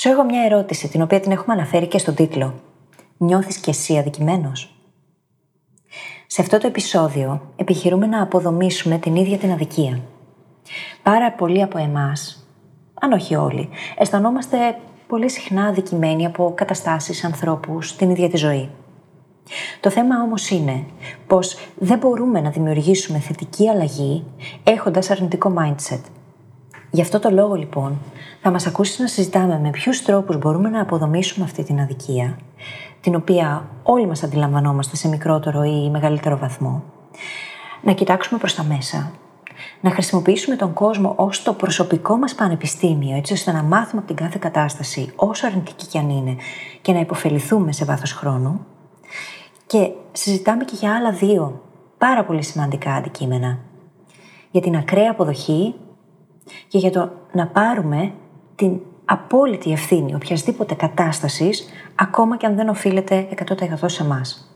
Σου έχω μια ερώτηση την οποία την έχουμε αναφέρει και στον τίτλο. Νιώθεις και εσύ αδικημένος; Σε αυτό το επεισόδιο επιχειρούμε να αποδομήσουμε την ίδια την αδικία. Πάρα πολλοί από εμάς, αν όχι όλοι, αισθανόμαστε πολύ συχνά αδικημένοι από καταστάσεις, ανθρώπους, την ίδια τη ζωή. Το θέμα όμως είναι πως δεν μπορούμε να δημιουργήσουμε θετική αλλαγή έχοντας αρνητικό mindset. Γι' αυτό το λόγο λοιπόν θα μας ακούσεις να συζητάμε με ποιους τρόπους μπορούμε να αποδομήσουμε αυτή την αδικία, την οποία όλοι μας αντιλαμβανόμαστε σε μικρότερο ή μεγαλύτερο βαθμό, να κοιτάξουμε προς τα μέσα, να χρησιμοποιήσουμε τον κόσμο ως το προσωπικό μας πανεπιστήμιο, έτσι ώστε να μάθουμε από την κάθε κατάσταση, όσο αρνητική κι αν είναι, και να υποφεληθούμε σε βάθος χρόνου. Και συζητάμε και για άλλα δύο πάρα πολύ σημαντικά αντικείμενα. Για την ακραία αποδοχή και για το να πάρουμε την απόλυτη ευθύνη οποιασδήποτε κατάστασης, ακόμα και αν δεν οφείλεται 100% σε εμάς.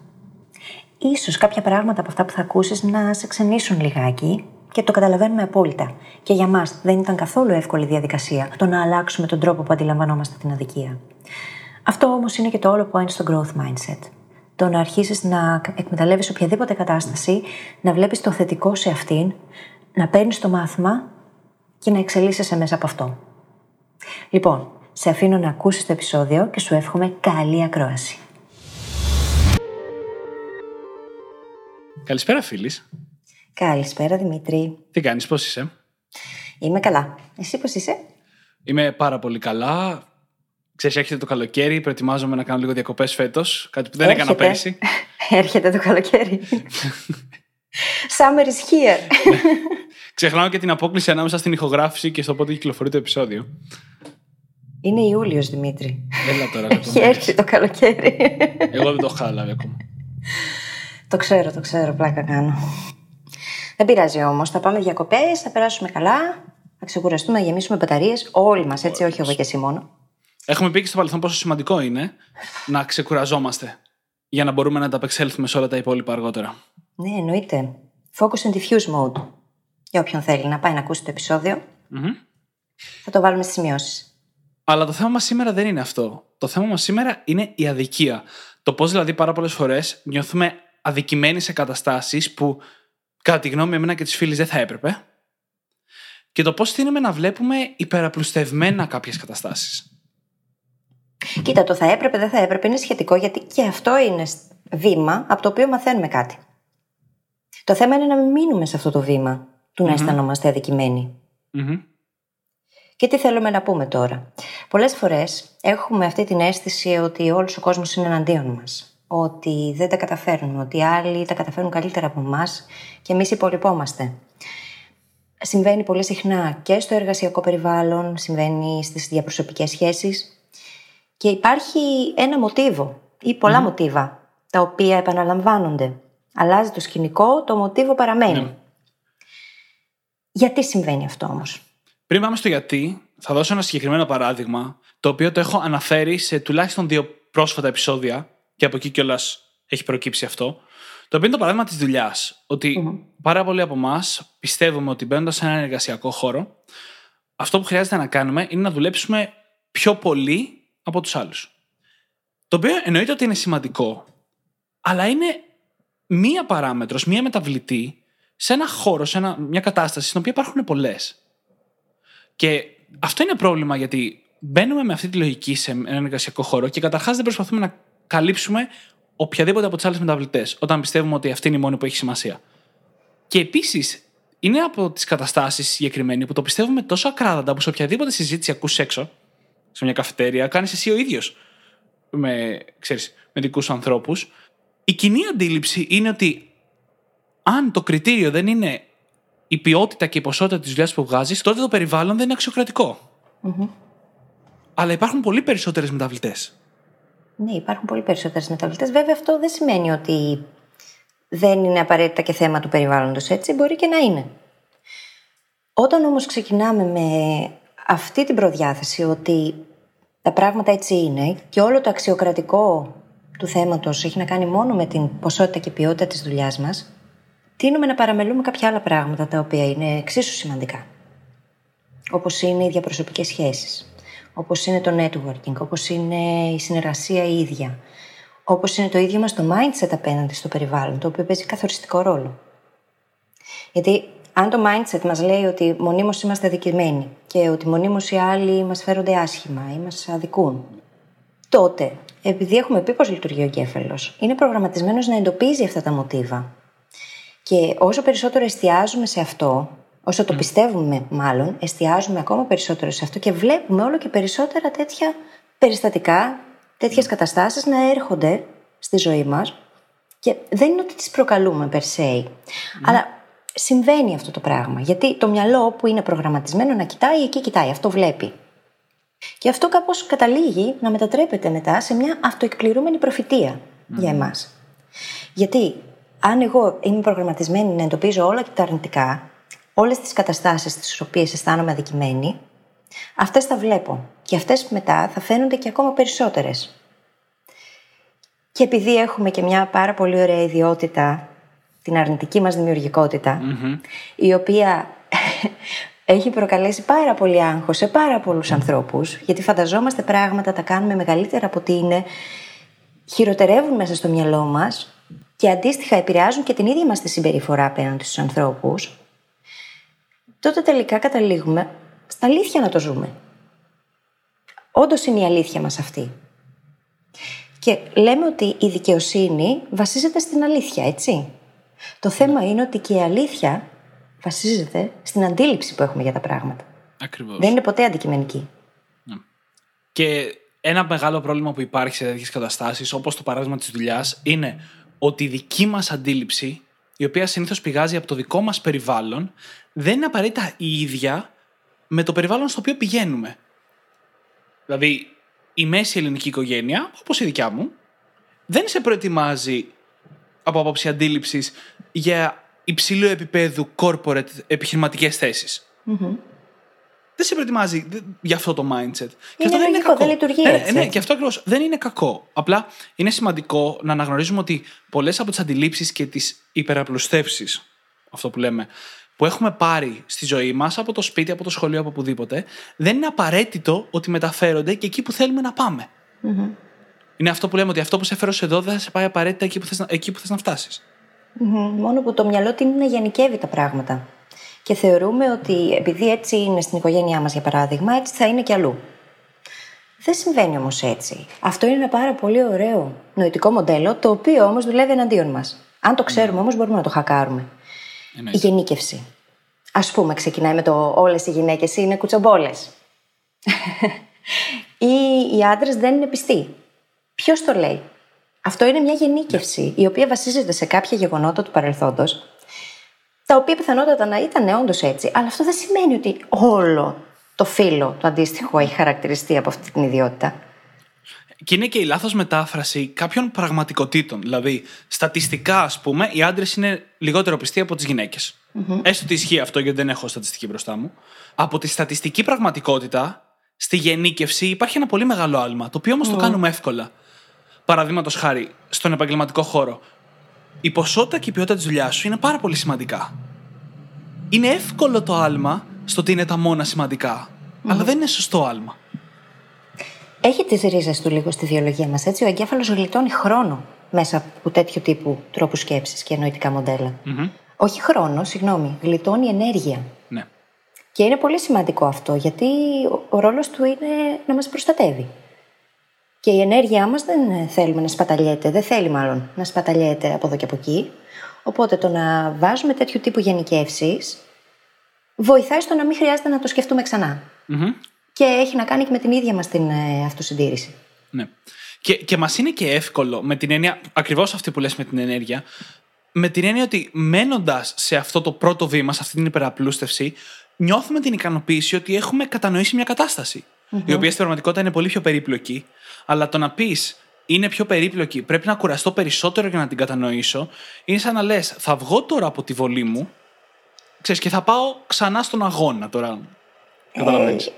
Ίσως κάποια πράγματα από αυτά που θα ακούσεις να σε ξενήσουν λιγάκι και το καταλαβαίνουμε απόλυτα. Και για μας δεν ήταν καθόλου εύκολη διαδικασία το να αλλάξουμε τον τρόπο που αντιλαμβανόμαστε την αδικία. Αυτό όμως είναι και το όλο point στο growth mindset. Το να αρχίσεις να εκμεταλλεύεις οποιαδήποτε κατάσταση, να βλέπεις το θετικό σε αυτήν, να παίρνεις το μάθημα και να εξελίσσεσαι μέσα από αυτό. Λοιπόν, σε αφήνω να ακούσεις το επεισόδιο και σου εύχομαι καλή ακρόαση. Καλησπέρα, φίλης. Καλησπέρα, Δημήτρη. Τι κάνεις, πώς είσαι; Είμαι καλά. Εσύ πώς είσαι; Είμαι πάρα πολύ καλά. Ξέρεις, έρχεται το καλοκαίρι, προετοιμάζομαι να κάνω λίγο διακοπές φέτος, κάτι που δεν Έρχεται. έκανα πέρσι. Έρχεται το καλοκαίρι. Summer is here. Ξεχνάω και την απόκληση ανάμεσα στην ηχογράφηση και στο πότε κυκλοφορεί το επεισόδιο. Είναι Ιούλιος, Δημήτρη. Έλα τώρα, Έχει λεπτομέρειες. έρθει το καλοκαίρι. Εγώ δεν το έχω καταλάβει ακόμα. το ξέρω, το ξέρω, πλάκα κάνω. Δεν πειράζει όμως, θα πάμε διακοπές, θα περάσουμε καλά, θα ξεκουραστούμε, να γεμίσουμε μπαταρίες, όλοι μας, έτσι, όχι εγώ και εσύ μόνο. Έχουμε πει και στο παρελθόν πόσο σημαντικό είναι να ξεκουραζόμαστε για να μπορούμε να ανταπεξέλθουμε σε όλα τα υπόλοιπα αργότερα. Ναι, εννοείται. Focus and diffuse mode. Για όποιον θέλει να πάει να ακούσει το επεισόδιο, Μμμ. θα το βάλουμε στις σημειώσεις. Αλλά το θέμα μας σήμερα δεν είναι αυτό. Το θέμα μας σήμερα είναι η αδικία. Το πώς δηλαδή πάρα πολλές φορές νιώθουμε αδικημένοι σε καταστάσεις που, κατά τη γνώμη εμένα και της φίλης, δεν θα έπρεπε. Και το πώς τείνουμε να βλέπουμε υπεραπλουστευμένα κάποιες καταστάσεις. Κοίτα, το θα έπρεπε, δεν θα έπρεπε, είναι σχετικό γιατί και αυτό είναι σ- βήμα από το οποίο μαθαίνουμε κάτι. Το θέμα είναι να μην μείνουμε σε αυτό το βήμα του να αισθανόμαστε αδικημένοι. Και τι θέλουμε να πούμε τώρα. Πολλές φορές έχουμε αυτή την αίσθηση ότι όλος ο κόσμος είναι εναντίον μας. Ότι δεν τα καταφέρνουμε, ότι άλλοι τα καταφέρνουν καλύτερα από εμάς και εμείς υπολοιπόμαστε. Συμβαίνει πολύ συχνά και στο εργασιακό περιβάλλον, συμβαίνει στις διαπροσωπικές σχέσεις και υπάρχει ένα μοτίβο ή πολλά μοτίβα τα οποία επαναλαμβάνονται. Αλλάζει το σκηνικό, το μοτίβο παραμένει. Ναι. Γιατί συμβαίνει αυτό όμως; Πριν πάμε στο γιατί, θα δώσω ένα συγκεκριμένο παράδειγμα, το οποίο το έχω αναφέρει σε τουλάχιστον δύο πρόσφατα επεισόδια και από εκεί κιόλας έχει προκύψει αυτό. Το οποίο είναι το παράδειγμα της δουλειάς. Ότι πάρα πολλοί από εμάς πιστεύουμε ότι μπαίνοντας σε έναν εργασιακό χώρο, αυτό που χρειάζεται να κάνουμε είναι να δουλέψουμε πιο πολύ από τους άλλους. Το οποίο εννοείται ότι είναι σημαντικό, αλλά είναι μία παράμετρος, μία μεταβλητή σε ένα χώρο, σε ένα, μια κατάσταση στην οποία υπάρχουν πολλές. Και αυτό είναι πρόβλημα γιατί μπαίνουμε με αυτή τη λογική σε έναν εργασιακό χώρο και καταρχάς δεν προσπαθούμε να καλύψουμε οποιαδήποτε από τις άλλες μεταβλητές, όταν πιστεύουμε ότι αυτή είναι η μόνη που έχει σημασία. Και επίσης, είναι από τις καταστάσεις συγκεκριμένοι που το πιστεύουμε τόσο ακράδαντα που σε οποιαδήποτε συζήτηση ακούσει έξω, σε μια καφετέρια, κάνεις εσύ ο ίδιος με, ξέρεις, με δικούς ανθρώπους. Η κοινή αντίληψη είναι ότι αν το κριτήριο δεν είναι η ποιότητα και η ποσότητα της δουλειάς που βγάζεις, τότε το περιβάλλον δεν είναι αξιοκρατικό. Αλλά υπάρχουν πολύ περισσότερες μεταβλητές. Ναι, υπάρχουν πολύ περισσότερες μεταβλητές. Βέβαια, αυτό δεν σημαίνει ότι δεν είναι απαραίτητα και θέμα του περιβάλλοντος έτσι. Μπορεί και να είναι. Όταν όμως ξεκινάμε με αυτή την προδιάθεση ότι τα πράγματα έτσι είναι και όλο το αξιοκρατικό του θέματος έχει να κάνει μόνο με την ποσότητα και ποιότητα της δουλειάς μας, τείνουμε να παραμελούμε κάποια άλλα πράγματα τα οποία είναι εξίσου σημαντικά. Όπως είναι οι διαπροσωπικές σχέσεις, όπως είναι το networking, όπως είναι η συνεργασία η ίδια, όπως είναι το ίδιο μας το mindset απέναντι στο περιβάλλον, το οποίο παίζει καθοριστικό ρόλο. Γιατί αν το mindset μας λέει ότι μονίμως είμαστε αδικημένοι και ότι μονίμως οι άλλοι μας φέρονται άσχημα ή μας αδικούν, τότε, επειδή έχουμε πει πώς λειτουργεί ο εγκέφαλος, είναι προγραμματισμένος να εντοπίζει αυτά τα μοτίβα. Και όσο περισσότερο εστιάζουμε σε αυτό, όσο το πιστεύουμε μάλλον, εστιάζουμε ακόμα περισσότερο σε αυτό και βλέπουμε όλο και περισσότερα τέτοια περιστατικά, τέτοιες καταστάσεις να έρχονται στη ζωή μας. Και δεν είναι ότι τις προκαλούμε per se. Αλλά συμβαίνει αυτό το πράγμα. Γιατί το μυαλό που είναι προγραμματισμένο να κοιτάει, εκεί κοιτάει, αυτό βλέπει. Και αυτό κάπως καταλήγει να μετατρέπεται μετά σε μια αυτοεκπληρούμενη προφητεία για εμάς. Γιατί αν εγώ είμαι προγραμματισμένη να εντοπίζω όλα και τα αρνητικά, όλες τις καταστάσεις στις οποίες αισθάνομαι αδικημένη, αυτές θα βλέπω. Και αυτές μετά θα φαίνονται και ακόμα περισσότερες. Και επειδή έχουμε και μια πάρα πολύ ωραία ιδιότητα την αρνητική μας δημιουργικοτητα η οποία έχει προκαλέσει πάρα πολύ άγχος σε πάρα πολλούς ανθρώπους, γιατί φανταζόμαστε πράγματα, τα κάνουμε μεγαλύτερα από ό,τι είναι, χειροτερεύουν μέσα στο μυαλό μας και αντίστοιχα επηρεάζουν και την ίδια μας τη συμπεριφορά απέναντι στους ανθρώπους, τότε τελικά καταλήγουμε στα αλήθεια να το ζούμε. Όντως είναι η αλήθεια μας αυτή. Και λέμε ότι η δικαιοσύνη βασίζεται στην αλήθεια, έτσι. Το θέμα είναι ότι και η αλήθεια βασίζεται στην αντίληψη που έχουμε για τα πράγματα. Ακριβώς. Δεν είναι ποτέ αντικειμενική. Ναι. Και ένα μεγάλο πρόβλημα που υπάρχει σε τέτοιες καταστάσεις, όπως το παράδειγμα της δουλειάς, είναι ότι η δική μας αντίληψη, η οποία συνήθως πηγάζει από το δικό μας περιβάλλον, δεν είναι απαραίτητα η ίδια με το περιβάλλον στο οποίο πηγαίνουμε. Δηλαδή, η μέση ελληνική οικογένεια, όπως η δικιά μου, δεν σε προετοιμάζει από άποψη αντίληψης για υψηλού επίπεδου corporate επιχειρηματικές Δεν σε προετοιμάζει για αυτό το mindset. Είναι και αυτό λογικό, δεν, δεν λειτουργεί ναι, έτσι. Ναι, ναι, και αυτό ακριβώς δεν είναι κακό. Απλά είναι σημαντικό να αναγνωρίζουμε ότι πολλές από τις αντιλήψεις και τις υπεραπλουστεύσεις, αυτό που λέμε, που έχουμε πάρει στη ζωή μας από το σπίτι, από το σχολείο, από οπουδήποτε, δεν είναι απαραίτητο ότι μεταφέρονται και εκεί που θέλουμε να παμε Είναι αυτό που λέμε ότι αυτό που σε έφερε εδώ δεν θα σε πάει απαραίτητα εκεί που θες εκεί που θες να φτάσεις. Μόνο που το μυαλό είναι να γενικεύει τα πράγματα. Και θεωρούμε ότι επειδή έτσι είναι στην οικογένειά μας, για παράδειγμα, έτσι θα είναι και αλλού. Δεν συμβαίνει όμως έτσι. Αυτό είναι ένα πάρα πολύ ωραίο νοητικό μοντέλο, το οποίο όμως δουλεύει εναντίον μας. Αν το ξέρουμε όμως, μπορούμε να το χακάρουμε. Η γενίκευση. Α πούμε, ξεκινάει με το Όλες οι γυναίκες είναι κουτσομπόλες. ή οι άντρες δεν είναι πιστοί. Ποιος το λέει; Αυτό είναι μια γενίκευση, η οποία βασίζεται σε κάποια γεγονότα του παρελθόντος, τα οποία πιθανότατα να ήταν όντως έτσι, αλλά αυτό δεν σημαίνει ότι όλο το φύλλο το αντίστοιχο έχει χαρακτηριστεί από αυτή την ιδιότητα. Και είναι και η λάθος μετάφραση κάποιων πραγματικοτήτων. Δηλαδή, στατιστικά, ας πούμε, οι άντρες είναι λιγότερο πιστοί από τις γυναικε Έστω ότι ισχύει αυτό, γιατί δεν έχω στατιστική μπροστά μου. Από τη στατιστική πραγματικότητα, στη γενίκευση υπάρχει ένα πολύ μεγάλο άλμα, το οποίο όμως το κάνουμε εύκολα. Παραδείγματος χάρη, στον επαγγελματικό χώρο, η ποσότητα και η ποιότητα της δουλειάς σου είναι πάρα πολύ σημαντικά. Είναι εύκολο το άλμα στο ότι είναι τα μόνα αλλά δεν είναι σωστό άλμα. Έχει τις ρίζες του λίγο στη βιολογία μας, έτσι; Ο εγκέφαλος γλιτώνει χρόνο μέσα από τέτοιου τύπου τρόπους σκέψης και νοητικά Όχι χρόνο, συγγνώμη, γλιτώνει ενέργεια. Ναι. Και είναι πολύ σημαντικό αυτό, γιατί ο ρόλος του είναι να μας προστατεύει. Και η ενέργειά μας δεν θέλουμε να σπαταλιέται, δεν θέλει μάλλον να σπαταλιέται από εδώ και από εκεί. Οπότε το να βάζουμε τέτοιου τύπου γενικεύσεις βοηθάει στο να μην χρειάζεται να το σκεφτούμε Και έχει να κάνει και με την ίδια μας την ε, αυτοσυντήρηση. Ναι. Και, και μας είναι και εύκολο με την έννοια, ακριβώς αυτή που λες με την ενέργεια, με την έννοια ότι μένοντας σε αυτό το πρώτο βήμα, σε αυτή την υπεραπλούστευση, νιώθουμε την ικανοποίηση ότι έχουμε κατανοήσει μια κατάσταση. Η οποία στην πραγματικότητα είναι πολύ πιο περίπλοκη, αλλά το να πεις είναι πιο περίπλοκη, πρέπει να κουραστώ περισσότερο για να την κατανοήσω, είναι σαν να λες, θα βγω τώρα από τη βολή μου ξέρεις, και θα πάω ξανά στον αγώνα τώρα. Καταλαβαίνεις. Ε,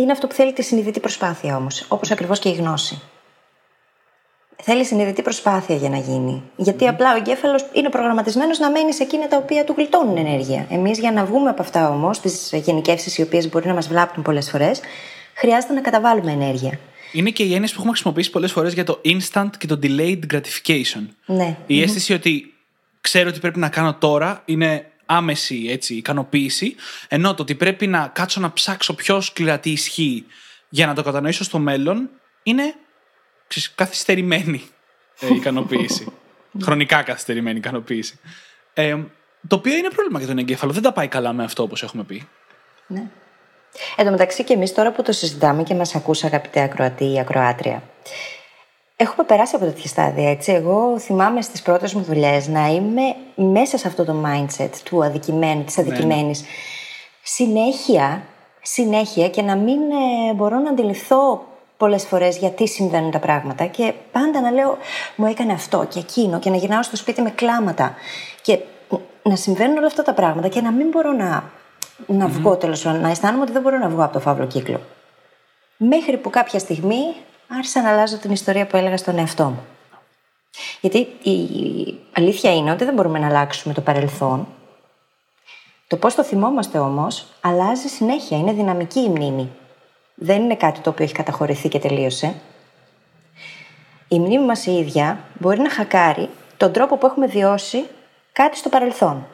είναι αυτό που θέλει τη συνειδητή προσπάθεια όμως, όπως ακριβώς και η γνώση. Θέλει συνειδητή προσπάθεια για να γίνει. Γιατί απλά ο εγκέφαλος είναι προγραμματισμένος να μένει σε εκείνα τα οποία του γλιτώνουν ενέργεια. Εμείς για να βγούμε από αυτά όμως, τις γενικεύσεις οι οποίες μπορεί να μας βλάπτουν πολλές φορές, χρειάζεται να καταβάλουμε ενέργεια. Είναι και οι έννοιε που έχουμε χρησιμοποιήσει πολλές φορές για το instant και το delayed gratification. Ναι. Η αίσθηση ότι ξέρω ότι πρέπει να κάνω τώρα είναι άμεση έτσι, ικανοποίηση, ενώ το ότι πρέπει να κάτσω να ψάξω πιο σκληρά τι ισχύει για να το κατανοήσω στο μέλλον είναι ξέρεις, καθυστερημένη ε, ικανοποίηση. Χρονικά καθυστερημένη ικανοποίηση. Ε, το οποίο είναι πρόβλημα για τον εγκέφαλο. Δεν τα πάει καλά με αυτό όπως έχουμε πει. Ναι. Εν τω μεταξύ και εμείς τώρα που το συζητάμε και μας ακούσα αγαπητέ ακροατή ή ακροάτρια, Έχουμε περάσει από τέτοια στάδια, έτσι. Εγώ θυμάμαι στις πρώτες μου δουλειές να είμαι μέσα σε αυτό το mindset του αδικημένου, της αδικημένη. Ναι. Συνέχεια, συνέχεια και να μην ε, μπορώ να αντιληφθώ πολλές φορές γιατί συμβαίνουν τα πράγματα. Και πάντα να λέω, μου έκανε αυτό και εκείνο, και να γυρνάω στο σπίτι με κλάματα. Και να συμβαίνουν όλα αυτά τα πράγματα και να μην μπορώ να, να βγω τέλος πάντων, να αισθάνομαι ότι δεν μπορώ να βγω από το φαύλο κύκλο. Μέχρι που κάποια στιγμή άρχισα να αλλάζω την ιστορία που έλεγα στον εαυτό μου. Γιατί η αλήθεια είναι ότι δεν μπορούμε να αλλάξουμε το παρελθόν. Το πώς το θυμόμαστε όμως αλλάζει συνέχεια, είναι δυναμική η μνήμη. Δεν είναι κάτι το οποίο έχει καταχωρηθεί και τελείωσε. Η μνήμη μας η ίδια μπορεί να χακάρει τον τρόπο που έχουμε βιώσει κάτι στο παρελθον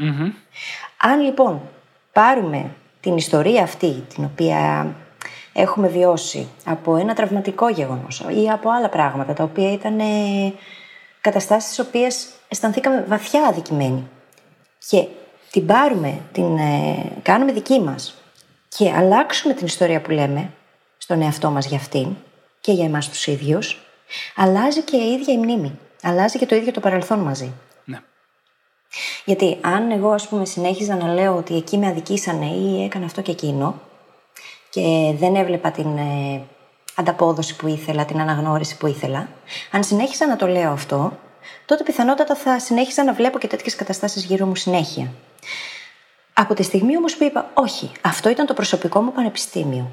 Αν λοιπόν πάρουμε την ιστορία αυτή, την οποία έχουμε βιώσει από ένα τραυματικό γεγονός ή από άλλα πράγματα τα οποία ήταν ε, καταστάσεις στις οποίες αισθανθήκαμε βαθιά αδικημένοι και την πάρουμε, την ε, κάνουμε δική μας και αλλάξουμε την ιστορία που λέμε στον εαυτό μας για αυτήν και για εμάς τους ίδιους, αλλάζει και η ίδια η μνήμη. Αλλάζει και το ίδιο το παρελθόν μαζί. Ναι. Γιατί αν εγώ, ας πούμε, συνέχιζα να λέω ότι εκεί με αδικήσανε ή έκανα αυτό και εκείνο, και δεν έβλεπα την ε, ανταπόδοση που ήθελα, την αναγνώριση που ήθελα, αν συνέχισα να το λέω αυτό, τότε πιθανότατα θα συνέχιζα να βλέπω και τέτοιες καταστάσεις γύρω μου συνέχεια. Από τη στιγμή όμως που είπα, Όχι, αυτό ήταν το προσωπικό μου πανεπιστήμιο.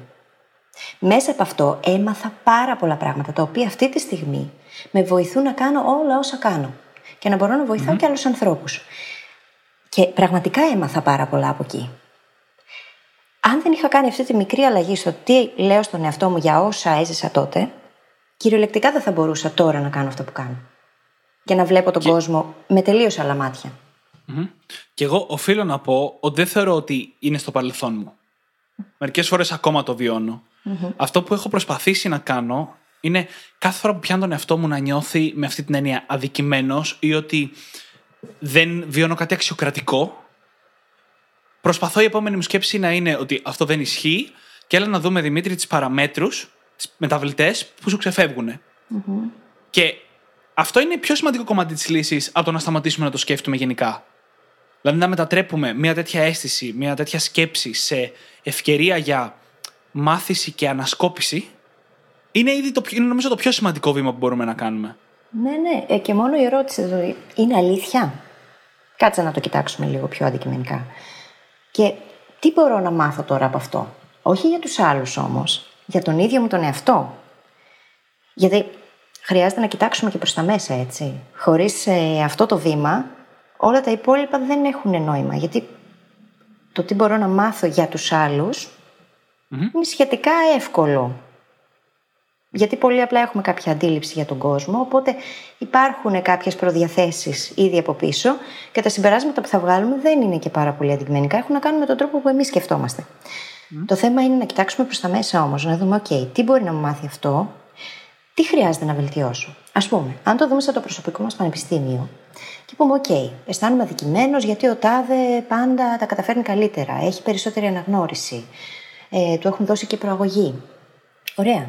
Μέσα από αυτό έμαθα πάρα πολλά πράγματα, τα οποία αυτή τη στιγμή με βοηθούν να κάνω όλα όσα κάνω και να μπορώ να βοηθάω mm-hmm. και άλλους ανθρώπους. Και πραγματικά έμαθα πάρα πολλά από εκεί αν δεν είχα κάνει αυτή τη μικρή αλλαγή στο τι λέω στον εαυτό μου για όσα έζησα τότε, κυριολεκτικά δεν θα μπορούσα τώρα να κάνω αυτό που κάνω. Και να βλέπω τον κόσμο με τελείως άλλα μάτια. Mm-hmm. Και εγώ οφείλω να πω ότι δεν θεωρώ ότι είναι στο παρελθόν μου. Μερικές φορές ακόμα το βιωνω Αυτό που έχω προσπαθήσει να κάνω είναι κάθε φορά που πιάνω τον εαυτό μου να νιώθει με αυτή την έννοια αδικημένος ή ότι δεν βιώνω κάτι αξιοκρατικό, Προσπαθώ η επόμενη μου σκέψη να είναι ότι αυτό δεν ισχύει και έλα να δούμε, Δημήτρη, τις παραμέτρους, τις μεταβλητές που σου ξεφευγουν Και αυτό είναι πιο σημαντικό κομμάτι της λύσης από το να σταματήσουμε να το σκέφτομαι γενικά. Δηλαδή να μετατρέπουμε μια τέτοια αίσθηση, μια τέτοια σκέψη σε ευκαιρία για μάθηση και ανασκόπηση, είναι ήδη το, είναι νομίζω το πιο σημαντικό βήμα που μπορούμε να κάνουμε. Ναι, ναι. Ε, και μόνο η ερώτηση δηλαδή, είναι αλήθεια; Κάτσε να το κοιτάξουμε λίγο πιο αντικειμενικά. Και τι μπορώ να μάθω τώρα από αυτό; Όχι για τους άλλους όμως, για τον ίδιο μου τον εαυτό. Γιατί χρειάζεται να κοιτάξουμε και προς τα μέσα, έτσι. Χωρίς ε, αυτό το βήμα, όλα τα υπόλοιπα δεν έχουν νόημα. Γιατί το τι μπορώ να μάθω για τους αλλους είναι σχετικά εύκολο. Γιατί πολύ απλά έχουμε κάποια αντίληψη για τον κόσμο, οπότε υπάρχουν κάποιες προδιαθέσεις ήδη από πίσω και τα συμπεράσματα που θα βγάλουμε δεν είναι και πάρα πολύ αντικειμενικά, έχουν να κάνουν με τον τρόπο που εμείς σκεφτόμαστε. Το θέμα είναι να κοιτάξουμε προς τα μέσα όμως, να δούμε, ok, τι μπορεί να μου μάθει αυτό, τι χρειάζεται να βελτιώσω. Ας πούμε, αν το δούμε σαν το προσωπικό μας πανεπιστήμιο και πούμε, ok, αισθάνομαι αδικημένος γιατί ο τάδε πάντα τα καταφέρνει καλύτερα, έχει περισσότερη αναγνώριση, ε, του έχουν δώσει και προαγωγή. Ωραία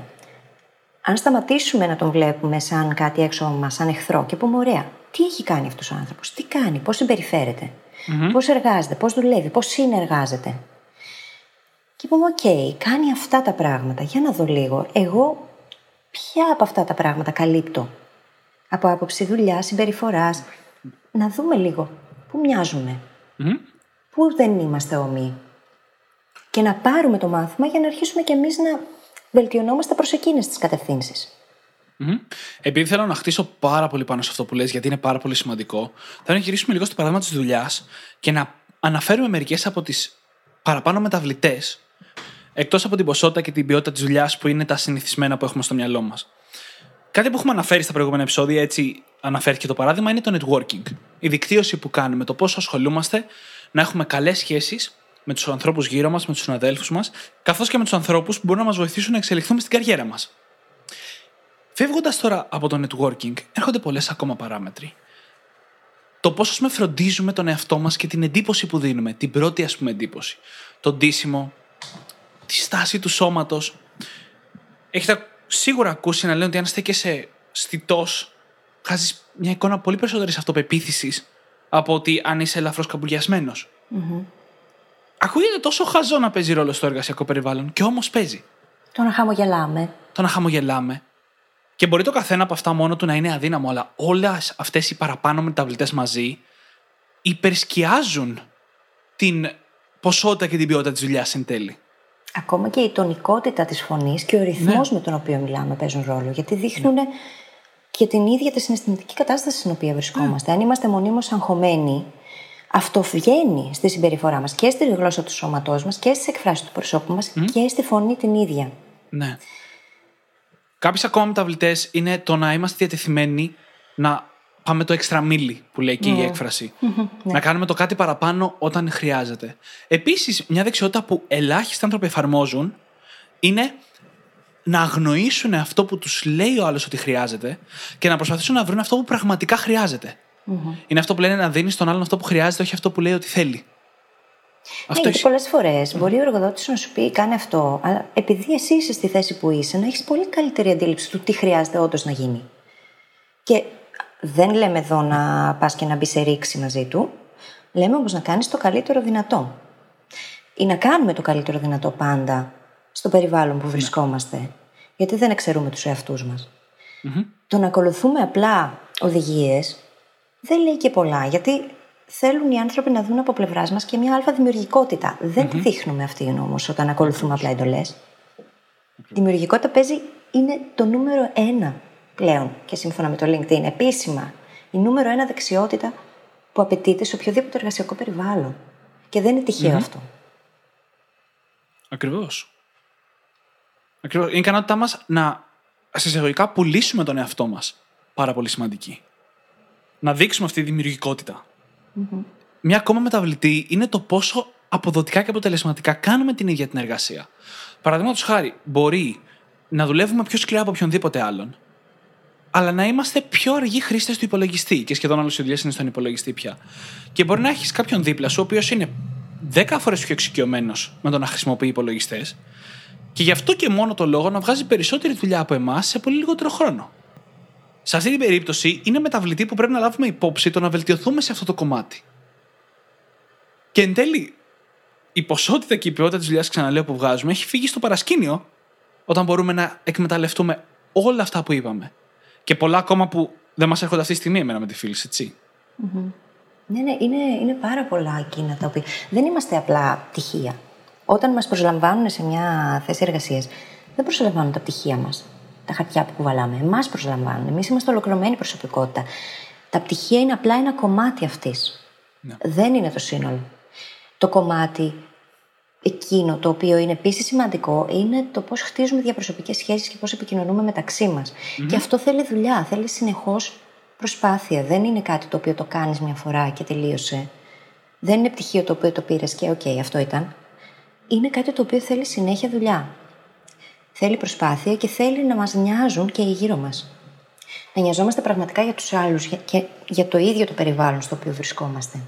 αν σταματήσουμε να τον βλέπουμε σαν κάτι έξω μας, σαν εχθρό και πούμε: Ωραία, τι έχει κάνει αυτός ο άνθρωπος, τι κάνει, πώς συμπεριφέρεται, mm-hmm. πώς εργάζεται, πώς δουλεύει, πώς συνεργάζεται. Και πούμε: Οκ, κάνει αυτά τα πράγματα. Για να δω λίγο. Εγώ ποια από αυτά τα πράγματα καλύπτω Από άποψη δουλειάς, συμπεριφοράς. Να δούμε λίγο πού μοιάζουμε. Πού δεν είμαστε όμοιοι. Και να πάρουμε το μάθημα για να αρχίσουμε κι εμείς να βελτιωνόμαστε προς εκείνες τις κατευθύνσεις. Επειδή θέλω να χτίσω πάρα πολύ πάνω σε αυτό που λες, γιατί είναι πάρα πολύ σημαντικό, θέλω να γυρίσουμε λίγο στο παράδειγμα της δουλειάς και να αναφέρουμε μερικές από τις παραπάνω μεταβλητές, εκτός από την ποσότητα και την ποιότητα της δουλειάς που είναι τα συνηθισμένα που έχουμε στο μυαλό μας. Κάτι που έχουμε αναφέρει στα προηγούμενα επεισόδια, έτσι αναφέρθηκε το παράδειγμα, είναι το networking. Η δικτύωση που κάνουμε, το πόσο ασχολούμαστε να έχουμε καλές σχέσεις με τους ανθρώπους γύρω μας, με τους συναδέλφους μας, καθώς και με τους ανθρώπους που μπορούν να μας βοηθήσουν να εξελιχθούμε στην καριέρα μας. Φεύγοντας τώρα από το networking, έρχονται πολλές ακόμα παράμετροι. Το πόσο με φροντίζουμε τον εαυτό μας και την εντύπωση που δίνουμε, την πρώτη ας πούμε εντύπωση. Το ντύσιμο, τη στάση του σώματος. Έχετε σίγουρα ακούσει να λένε ότι αν στέκεσαι στιτός, χάζει μια εικόνα πολύ περισσότερη αυτοπεποίθησης από ότι αν είσαι ελαφρώς καμπουριασμένος. Mm-hmm. Ακούγεται τόσο χαζό να παίζει ρόλο στο εργασιακό περιβάλλον και όμως παίζει. Το να χαμογελάμε. Το να χαμογελάμε. Και μπορεί το καθένα από αυτά μόνο του να είναι αδύναμο, αλλά όλες αυτές οι παραπάνω μεταβλητές μαζί υπερσκιάζουν την ποσότητα και την ποιότητα της δουλειάς εν τέλει. Ακόμα και η τονικότητα της φωνής και ο ρυθμός ναι. με τον οποίο μιλάμε παίζουν ρόλο. Γιατί δείχνουν ναι. και την ίδια τη συναισθηματική κατάσταση στην οποία βρισκόμαστε. Ναι. Αν είμαστε μονίμως αγχωμένοι, αυτό βγαίνει στη συμπεριφορά μας και στη γλώσσα του σώματός μας και στις εκφράσεις του προσώπου μας και στη φωνή την ίδια. Ναι. Κάποιες ακόμα μεταβλητές είναι το να είμαστε διατεθειμένοι να πάμε το extra μίλι που λέει και η ναι. εκφραση ναι. Να κάνουμε το κάτι παραπάνω όταν χρειάζεται. Επίσης, μια δεξιότητα που ελάχιστοι άνθρωποι εφαρμόζουν είναι να αγνοήσουν αυτό που τους λέει ο άλλος ότι χρειάζεται και να προσπαθήσουν να βρουν αυτό που πραγματικά Είναι αυτό που λένε να δίνεις στον άλλον αυτό που χρειάζεται, όχι αυτό που λέει ότι θέλει. Αυτό ναι, γιατί πολλές φορές μπορεί ο εργοδότης να σου πει: Κάνε αυτό, αλλά επειδή εσύ είσαι στη θέση που είσαι, να έχεις πολύ καλύτερη αντίληψη του τι χρειάζεται όντως να γίνει. Και δεν λέμε εδώ να πας και να μπεις σε ρήξη μαζί του. Λέμε όμως να κάνεις το καλύτερο δυνατό. Ή να κάνουμε το καλύτερο δυνατό πάντα στο περιβάλλον που ναι. βρισκόμαστε. Γιατί δεν εξαιρούμε τους εαυτούς μας. Το να ακολουθούμε απλά οδηγίες δεν λέει και πολλά. Γιατί θέλουν οι άνθρωποι να δουν από πλευράς μας και μια αλφα δημιουργικότητα. Δεν τη δείχνουμε αυτή όμω όταν ακολουθούμε απλά εντολές. Δημιουργικότητα παίζει, είναι το νούμερο ένα πλέον και σύμφωνα με το LinkedIn, επίσημα η νούμερο ένα δεξιότητα που απαιτείται σε οποιοδήποτε εργασιακό περιβάλλον. Και δεν είναι τυχαίο αυτό. Ακριβώς. Ακριβώς. Είναι η ικανότητά μας να σε πουλήσουμε τον εαυτό μας. Πάρα πολύ σημαντική. Να δείξουμε αυτή τη δημιουργικότητα. Μια ακόμα μεταβλητή είναι το πόσο αποδοτικά και αποτελεσματικά κάνουμε την ίδια την εργασία. Παραδείγματος χάρη, μπορεί να δουλεύουμε πιο σκληρά από οποιονδήποτε άλλον, αλλά να είμαστε πιο αργοί χρήστες του υπολογιστή. Και σχεδόν όλες οι δουλειές είναι στον υπολογιστή πια. Και μπορεί να έχεις κάποιον δίπλα σου, ο οποίος είναι 10 φορές πιο εξοικειωμένος με το να χρησιμοποιεί υπολογιστές, και γι' αυτό και μόνο το λόγο να βγάζει περισσότερη δουλειά από εμάς σε πολύ λιγότερο χρόνο. Σε αυτή την περίπτωση είναι μεταβλητή που πρέπει να λάβουμε υπόψη το να βελτιωθούμε σε αυτό το κομμάτι. Και εν τέλει, η ποσότητα και η ποιότητα της δουλειάς, ξαναλέω, που βγάζουμε έχει φύγει στο παρασκήνιο όταν μπορούμε να εκμεταλλευτούμε όλα αυτά που είπαμε. Και πολλά ακόμα που δεν μας έρχονται αυτή τη στιγμή εμένα με τη φίλη, έτσι. Ναι, ναι, είναι, είναι πάρα πολλά εκείνα τα οποία. Δεν είμαστε απλά πτυχία. Όταν μας προσλαμβάνουν σε μια θέση εργασίας, δεν προσλαμβάνουν τα πτυχία μας τα χαρτιά που κουβαλάμε. Εμάς προσλαμβάνουν. Εμείς είμαστε ολοκληρωμένη προσωπικότητα. Τα πτυχία είναι απλά ένα κομμάτι αυτής. Ναι. Δεν είναι το σύνολο. Το κομμάτι εκείνο το οποίο είναι επίσης σημαντικό είναι το πώς χτίζουμε διαπροσωπικές σχέσεις και πώς επικοινωνούμε μεταξύ μας. Και αυτό θέλει δουλειά, θέλει συνεχώς προσπάθεια. Δεν είναι κάτι το οποίο το κάνεις μια φορά και τελείωσε. Δεν είναι πτυχίο το οποίο το πήρες και, οκ, αυτό ήταν. Είναι κάτι το οποίο θέλει συνέχεια δουλειά. Θέλει προσπάθεια και θέλει να μας νοιάζουν και οι γύρω μας. Να νοιαζόμαστε πραγματικά για τους άλλους και για το ίδιο το περιβάλλον στο οποίο βρισκόμαστε.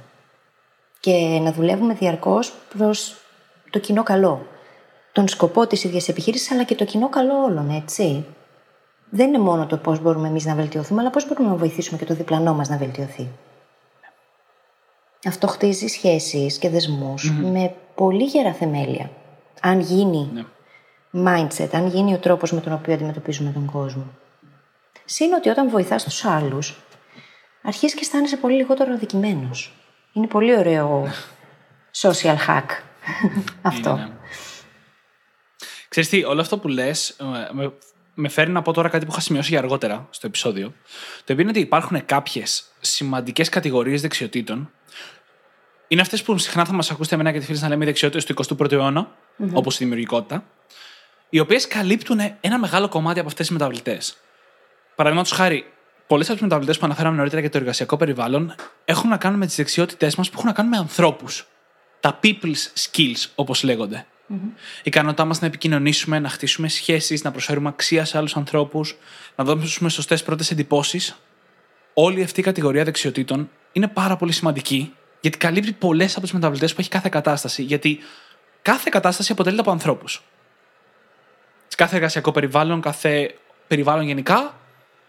Και να δουλεύουμε διαρκώς προς το κοινό καλό. Τον σκοπό της ίδιας επιχείρησης αλλά και το κοινό καλό όλων, έτσι. Δεν είναι μόνο το πώς μπορούμε εμείς να βελτιωθούμε, αλλά πώς μπορούμε να βοηθήσουμε και το διπλανό μας να βελτιωθεί. Αυτό χτίζει σχέσεις και δεσμους με πολύ γερά θεμέλια. Αν γίνει ναι mindset, αν γίνει ο τρόπος με τον οποίο αντιμετωπίζουμε τον κόσμο. Συν ότι όταν βοηθάς τους άλλους, αρχίζεις και αισθάνεσαι πολύ λιγότερο αδικημένος. Είναι πολύ ωραίο social hack αυτό. Είναι, ναι. Ξέρεις τι, όλο αυτό που λες ε, με, με φέρνει να πω τώρα κάτι που είχα σημειώσει για αργότερα στο επεισόδιο. Το οποίο είναι ότι υπάρχουν κάποιες σημαντικές κατηγορίες δεξιοτήτων. Είναι αυτές που συχνά θα μας ακούσετε εμένα και τη φίλη να λέμε δεξιότητες του 21ου αιώνα, όπως η δημιουργικότητα, οι οποίες καλύπτουν ένα μεγάλο κομμάτι από αυτές τις μεταβλητές. Παραδείγματος χάρη, πολλές από τις μεταβλητές που αναφέραμε νωρίτερα για το εργασιακό περιβάλλον έχουν να κάνουν με τις δεξιότητές μας που έχουν να κάνουν με ανθρώπους. Τα people's skills, όπως λέγονται. Mm-hmm. Η ικανότητά μας να επικοινωνήσουμε, να χτίσουμε σχέσεις, να προσφέρουμε αξία σε άλλους ανθρώπους, να δώσουμε σωστές πρώτες εντυπώσεις. Όλη αυτή η κατηγορία δεξιοτήτων είναι πάρα πολύ σημαντική γιατί καλύπτει πολλές από τις μεταβλητές που έχει κάθε κατάσταση. Γιατί κάθε κατάσταση αποτελείται από ανθρώπους. Σε κάθε εργασιακό περιβάλλον, κάθε περιβάλλον γενικά,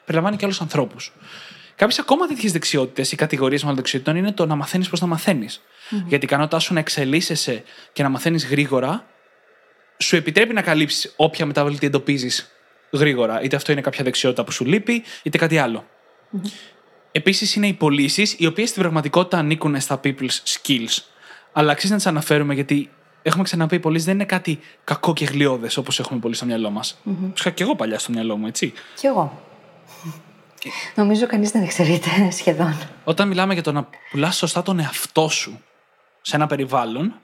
περιλαμβάνει και άλλους ανθρώπους. Κάποιες ακόμα τέτοιες δεξιότητες ή κατηγορίες μάλλον δεξιότητων είναι το να μαθαίνεις πώς να μαθαίνεις. Mm-hmm. Γιατί η ικανότητά σου να εξελίσσεσαι και να μαθαίνεις γρήγορα σου επιτρέπει να καλύψεις όποια μεταβλητή εντοπίζεις γρήγορα. Είτε αυτό είναι κάποια δεξιότητα που σου λείπει, είτε κάτι άλλο. Mm-hmm. Επίσης είναι οι πωλήσεις, οι οποίες στην πραγματικότητα ανήκουν στα people's skills. Αλλά αξίζει να τις αναφέρουμε γιατί έχουμε ξαναπεί, οι πωλήσεις δεν είναι κάτι κακό και γλιώδε όπως έχουμε πολύ στο μυαλό μας. Mm-hmm. είχα και εγώ παλιά στο μυαλό μου, έτσι. Κι εγώ. Νομίζω κανείς δεν εξαιρείται σχεδόν. Όταν μιλάμε για το να πουλάς σωστά τον εαυτό σου σε ένα περιβάλλον,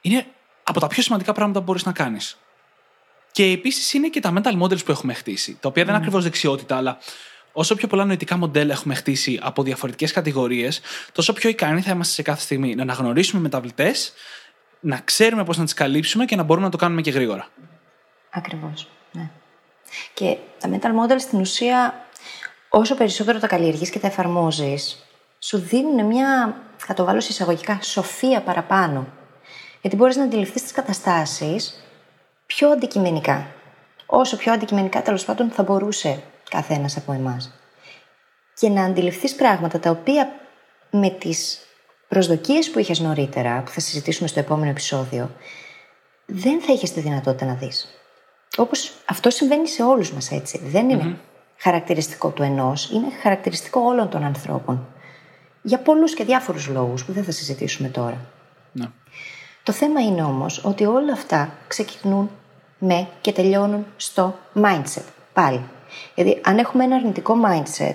είναι από τα πιο σημαντικά πράγματα που μπορείς να κάνεις. Και επίσης είναι και τα mental models που έχουμε χτίσει, τα οποία δεν είναι ακριβώς δεξιότητα, αλλά όσο πιο πολλά νοητικά μοντέλα έχουμε χτίσει από διαφορετικές κατηγορίες, τόσο πιο ικανοί θα είμαστε σε κάθε στιγμή να αναγνωρίσουμε μεταβλητές, να ξέρουμε πώς να τις καλύψουμε και να μπορούμε να το κάνουμε και γρήγορα. Ακριβώς. Ναι. Και τα mental models στην ουσία όσο περισσότερο τα καλλιεργείς και τα εφαρμόζεις, σου δίνουν μια, θα το βάλω σε εισαγωγικά, σοφία παραπάνω. Γιατί μπορείς να αντιληφθείς τις καταστάσεις πιο αντικειμενικά. Όσο πιο αντικειμενικά, τέλος πάντων, θα μπορούσε καθένας από εμάς. Και να αντιληφθείς πράγματα τα οποία με τις προσδοκίες που είχες νωρίτερα, που θα συζητήσουμε στο επόμενο επεισόδιο, δεν θα είχες τη δυνατότητα να δεις. Όπως αυτό συμβαίνει σε όλους μας έτσι. Δεν ειναι χαρακτηριστικό του ενός, είναι χαρακτηριστικό όλων των ανθρώπων. Για πολλούς και διάφορους λόγους που δεν θα συζητήσουμε τώρα. Ναι. Το θέμα είναι όμως ότι όλα αυτά ξεκινούν με και τελειώνουν στο mindset. Πάλι. Γιατί αν έχουμε ένα αρνητικό mindset,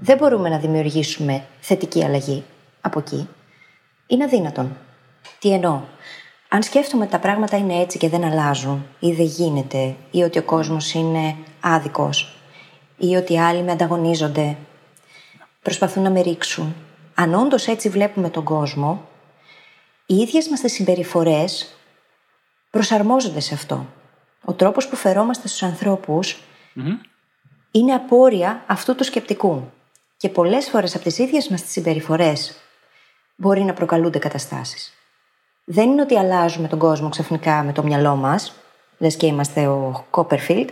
δεν μπορούμε να δημιουργήσουμε θετική αλλαγή από εκεί. Είναι αδύνατον. Τι εννοώ; Αν σκέφτομαι ότι τα πράγματα είναι έτσι και δεν αλλάζουν ή δεν γίνεται ή ότι ο κόσμος είναι άδικος ή ότι άλλοι με ανταγωνίζονται, προσπαθούν να με ρίξουν. Αν όντως έτσι βλέπουμε τον κόσμο, οι ίδιες μας τις συμπεριφορές προσαρμόζονται σε αυτό. Ο τρόπος που φερόμαστε στους ανθρωπους είναι απόρρια αυτού του σκεπτικού. Και πολλές φορές από τις ίδιες μας τις συμπεριφορές μπορεί να προκαλούνται καταστάσεις. Δεν είναι ότι αλλάζουμε τον κόσμο ξαφνικά με το μυαλό μας, λες και είμαστε ο Κόπερφιλτ,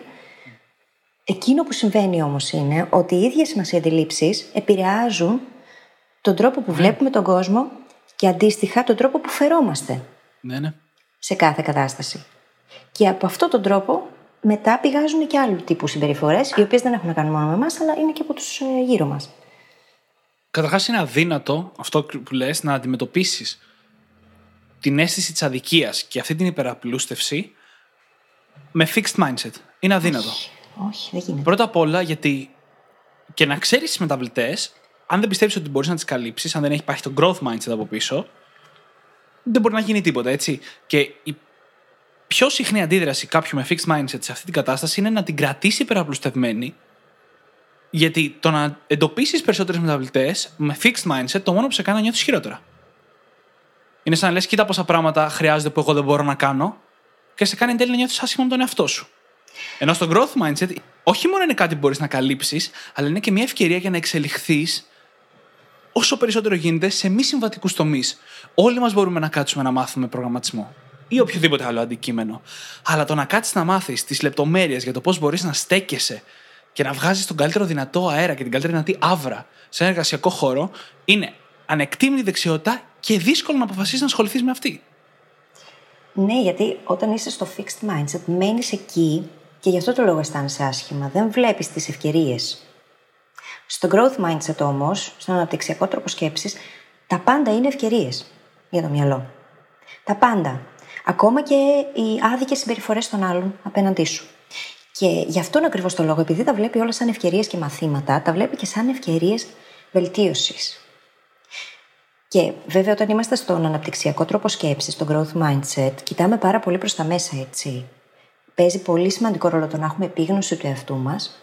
Εκείνο που συμβαίνει όμως είναι ότι οι ίδιες μας οι αντιλήψεις επηρεάζουν τον τρόπο που ναι. βλέπουμε τον κόσμο και αντίστοιχα τον τρόπο που φερόμαστε ναι, ναι. σε κάθε κατάσταση. Και από αυτόν τον τρόπο μετά πηγάζουν και άλλου τύπου συμπεριφορές, οι οποίες δεν έχουν να κάνουν μόνο με εμάς, αλλά είναι και από τους ε, γύρω μας. Καταρχάς, είναι αδύνατο αυτό που λες να αντιμετωπίσεις την αίσθηση της αδικίας και αυτή την υπεραπλούστευση με fixed mindset. Είναι αδύνατο. Όχι, δεν γίνεται. Πρώτα απ' όλα γιατί και να ξέρεις τις μεταβλητές, αν δεν πιστεύεις ότι μπορείς να τις καλύψεις, αν δεν έχει υπάρχει το growth mindset από πίσω, δεν μπορεί να γίνει τίποτα, έτσι. Και η πιο συχνή αντίδραση κάποιου με fixed mindset σε αυτή την κατάσταση είναι να την κρατήσει υπεραπλουστευμένη. Γιατί το να εντοπίσεις περισσότερες μεταβλητές με fixed mindset, το μόνο που σε κάνει να νιώθεις χειρότερα. Είναι σαν να λες: Κοίτα πόσα πράγματα χρειάζεται που εγώ δεν μπορώ να κάνω, και σε κάνει εν τέλει να νιώθεις άσχημα με τον εαυτό σου. Ενώ στο growth mindset, όχι μόνο είναι κάτι που μπορείς να καλύψεις, αλλά είναι και μια ευκαιρία για να εξελιχθείς όσο περισσότερο γίνεται σε μη συμβατικούς τομείς. Όλοι μας μπορούμε να κάτσουμε να μάθουμε προγραμματισμό ή οποιοδήποτε άλλο αντικείμενο. Αλλά το να κάτσεις να μάθεις τις λεπτομέρειες για το πώς μπορείς να στέκεσαι και να βγάζει τον καλύτερο δυνατό αέρα και την καλύτερη δυνατή άβρα σε ένα εργασιακό χώρο είναι ανεκτήμητη δεξιότητα και δύσκολο να αποφασίσεις να ασχοληθείς με αυτή. Ναι, γιατί όταν είσαι στο fixed mindset, μένεις εκεί Και γι' αυτό το λόγο αισθάνεσαι άσχημα. Δεν βλέπεις τις ευκαιρίες. Στο growth mindset όμως, στον αναπτυξιακό τρόπο σκέψης, τα πάντα είναι ευκαιρίες για το μυαλό. Τα πάντα. Ακόμα και οι άδικες συμπεριφορές των άλλων απέναντί σου. Και γι' αυτόν ακριβώς το λόγο, επειδή τα βλέπει όλα σαν ευκαιρίες και μαθήματα, τα βλέπει και σαν ευκαιρίες βελτίωσης. Και βέβαια, όταν είμαστε στον αναπτυξιακό τρόπο σκέψης, στο growth mindset, κοιτάμε πάρα πολύ προς τα μέσα, έτσι. Παίζει πολύ σημαντικό ρόλο το να έχουμε επίγνωση του εαυτού μας,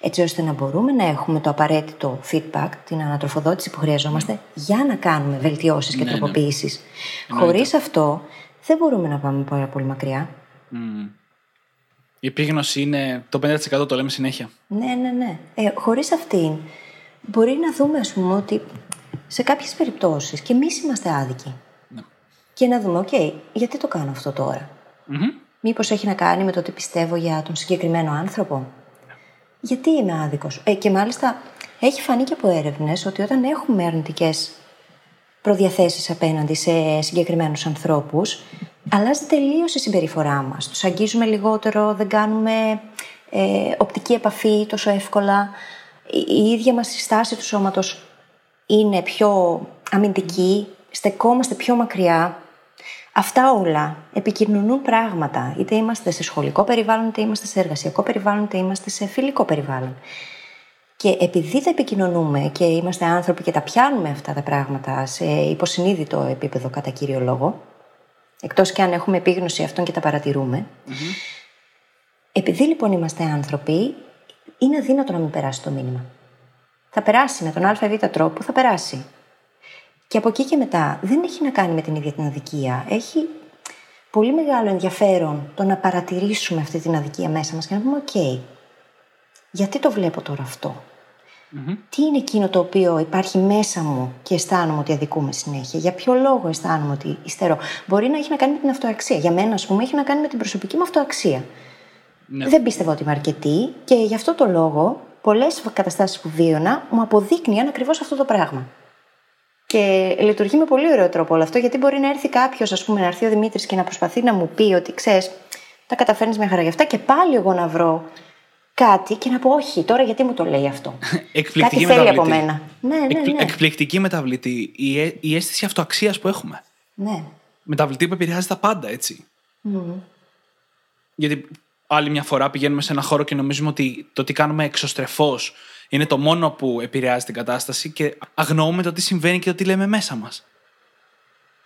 έτσι ώστε να μπορούμε να έχουμε το απαραίτητο feedback, την ανατροφοδότηση που χρειαζόμαστε για να κάνουμε βελτιώσεις και Ναι, ναι. τροποποιήσεις. Χωρίς αυτό, δεν μπορούμε να πάμε πάρα πολύ μακριά. Μμμ. Η επίγνωση είναι το 50% το λέμε συνέχεια. Ναι, ναι, ναι. Ε, Χωρίς αυτήν, μπορεί να δούμε, ας πούμε, ότι σε κάποιες περιπτώσεις και εμείς είμαστε άδικοι. Ναι. Και να δούμε, οκ, γιατί το κάνω αυτό τώρα; Μμμ. Μήπως έχει να κάνει με το τι πιστεύω για τον συγκεκριμένο άνθρωπο; Γιατί είμαι άδικος; Ε, και μάλιστα έχει φανεί και από έρευνες ότι όταν έχουμε αρνητικές προδιαθέσεις απέναντι σε συγκεκριμένους ανθρώπους, αλλάζει τελείως η συμπεριφορά μας. Τους αγγίζουμε λιγότερο, δεν κάνουμε ε, οπτική επαφή τόσο εύκολα. Η, η ίδια μας η στάση του σώματος είναι πιο αμυντική, στεκόμαστε πιο μακριά. Αυτά όλα επικοινωνούν πράγματα. Είτε είμαστε σε σχολικό περιβάλλον, είτε είμαστε σε εργασιακό περιβάλλον, είτε είμαστε σε φιλικό περιβάλλον. Και επειδή τα επικοινωνούμε και είμαστε άνθρωποι και τα πιάνουμε αυτά τα πράγματα σε υποσυνείδητο επίπεδο κατά κύριο λόγο, εκτός και αν έχουμε επίγνωση αυτών και τα παρατηρούμε, επειδή λοιπόν είμαστε άνθρωποι, είναι αδύνατο να μην περάσει το μήνυμα. Θα περάσει με τον ΑΒ τρόπο, θα περάσει. Και από εκεί και μετά δεν έχει να κάνει με την ίδια την αδικία. Έχει πολύ μεγάλο ενδιαφέρον το να παρατηρήσουμε αυτή την αδικία μέσα μας και να πούμε «ΟΚ, γιατί το βλέπω τώρα αυτό» τι είναι εκείνο το οποίο υπάρχει μέσα μου και αισθάνομαι ότι αδικούμε συνέχεια; Για ποιο λόγο αισθάνομαι ότι υστερώ; Μπορεί να έχει να κάνει με την αυτοαξία. Για μένα, ας πούμε, έχει να κάνει με την προσωπική μου αυτοαξία. Ναι. Δεν πίστευα ότι είμαι αρκετή και γι' αυτό το λόγο πολλές καταστάσεις που βίωνα μου αποδείκνυαν ακριβώς αυτό το πράγμα. Και λειτουργεί με πολύ ωραίο τρόπο όλο αυτό, γιατί μπορεί να έρθει κάποιος, ας πούμε, να έρθει ο Δημήτρης και να προσπαθεί να μου πει ότι ξέρεις, τα καταφέρνεις μια χαρά γι' αυτά και πάλι εγώ να βρω κάτι και να πω όχι, τώρα γιατί μου το λέει αυτό; Εκπληκτική Κάτι θέλει μεταβλητή. από μένα. Ναι, ναι, Εκπλη- ναι. Εκπληκτική μεταβλητή. Η, αι- η αίσθηση αυτοαξίας που έχουμε. ναι. Μεταβλητή που επηρεάζει τα πάντα, έτσι. Γιατί άλλη μια φορά πηγαίνουμε σε ένα χώρο και νομίζουμε ότι το τι κάνουμε εξωστρεφώς είναι το μόνο που επηρεάζει την κατάσταση και αγνοούμε το τι συμβαίνει και το τι λέμε μέσα μας.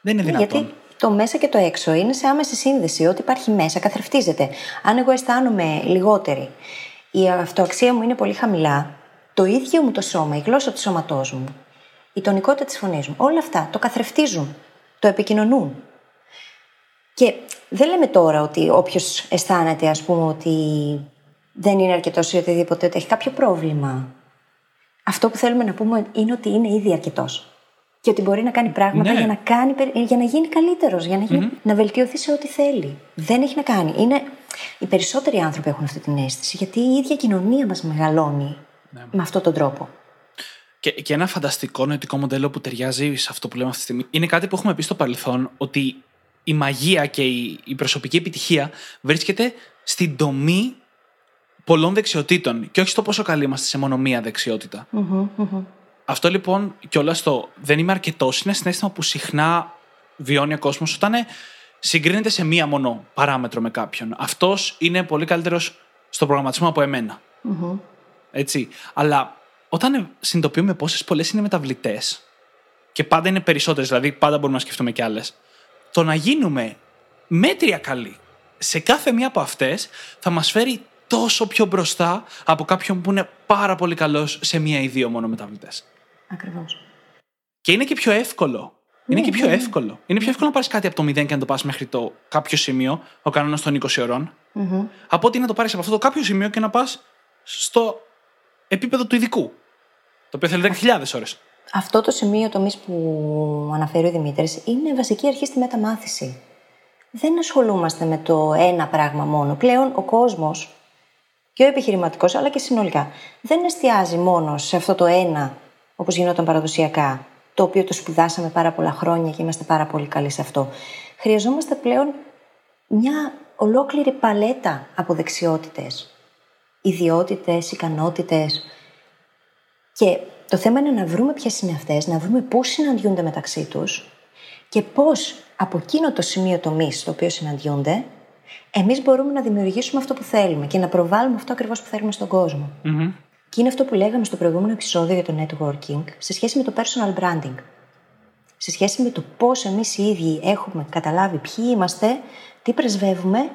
Δεν είναι Ναι, δυνατόν. γιατί το μέσα και το έξω είναι σε άμεση σύνδεση. Ό,τι υπάρχει μέσα καθρεφτίζεται. Αν εγώ αισθάνομαι λιγότερη, η αυτοαξία μου είναι πολύ χαμηλά, το ίδιο μου το σώμα, η γλώσσα του σώματός μου, η τονικότητα της φωνής μου, όλα αυτά το καθρεφτίζουν, το επικοινωνούν. Και δεν λέμε τώρα ότι όποιος αισθάνεται, ας πούμε, ότι δεν είναι αρκετός ή οτιδήποτε, ότι έχει κάποιο πρόβλημα. Αυτό που θέλουμε να πούμε είναι ότι είναι ήδη αρκετός. Και ότι μπορεί να κάνει πράγματα Ναι. για, να κάνει, περι- για να γίνει καλύτερος, για να, γινει να βελτιωθεί σε ό,τι θέλει. Δεν έχει να κάνει. Είναι, οι περισσότεροι άνθρωποι έχουν αυτή την αίσθηση, γιατί η ίδια κοινωνία μας μεγαλώνει με αυτόν τον τρόπο. Και, και ένα φανταστικό νοητικό μοντέλο που ταιριάζει σε αυτό που λέμε αυτή τη στιγμή είναι κάτι που έχουμε πει στο παρελθόν ότι η μαγεία και η, η προσωπική επιτυχία βρίσκεται στην τομή πολλών δεξιοτήτων και όχι στο πόσο καλοί είμαστε σε μόνο μία δεξιότητα. Αυτό λοιπόν κιόλας το δεν είμαι αρκετός είναι συνέστημα που συχνά βιώνει ο κόσμος όταν ε, συγκρίνεται σε μία μόνο παράμετρο με κάποιον. Αυτός είναι πολύ καλύτερος στο προγραμματισμό από εμένα. Έτσι. Αλλά όταν ε, συνειδητοποιούμε πόσες πολλές είναι μεταβλητές και πάντα είναι περισσότερες, δηλαδή πάντα μπορούμε να σκεφτούμε κι άλλες, το να γίνουμε μέτρια καλοί σε κάθε μία από αυτές θα μας φέρει τόσο πιο μπροστά από κάποιον που είναι πάρα πολύ καλός σε μία ή δύο μόνο μεταβλητές. Ακριβώς. Και είναι και πιο εύκολο. Είναι Ναι, και πιο ναι, ναι. εύκολο. Είναι πιο εύκολο να πάρεις κάτι από το 0 και να το πας μέχρι το κάποιο σημείο, ο κανόνας των 20 ωρων από ότι να το πάρεις από αυτό το κάποιο σημείο και να πας στο επίπεδο του ειδικού. Το οποίο θέλει 10.000 ώρες. Αυτό το σημείο τομή που αναφέρει ο Δημήτρης είναι βασική αρχή στη μεταμάθηση. Δεν ασχολούμαστε με το ένα πράγμα μόνο. Πλέον ο κόσμος και ο επιχειρηματικός, αλλά και συνολικά, δεν εστιάζει μόνο σε αυτό το ένα, όπως γινόταν παραδοσιακά, το οποίο το σπουδάσαμε πάρα πολλά χρόνια και είμαστε πάρα πολύ καλοί σε αυτό. Χρειαζόμαστε πλέον μια ολόκληρη παλέτα από δεξιότητες, ιδιότητες, ικανότητες. Και το θέμα είναι να βρούμε ποιες είναι αυτές, να βρούμε πώς συναντιούνται μεταξύ τους και πώς από εκείνο το σημείο τομής στο οποίο συναντιούνται, εμείς μπορούμε να δημιουργήσουμε αυτό που θέλουμε και να προβάλλουμε αυτό ακριβώς που θέλουμε στον κόσμο. Και είναι αυτό που λέγαμε στο προηγούμενο επεισόδιο για το networking σε σχέση με το personal branding. Σε σχέση με το πώς εμείς οι ίδιοι έχουμε καταλάβει ποιοι είμαστε, τι πρεσβεύουμε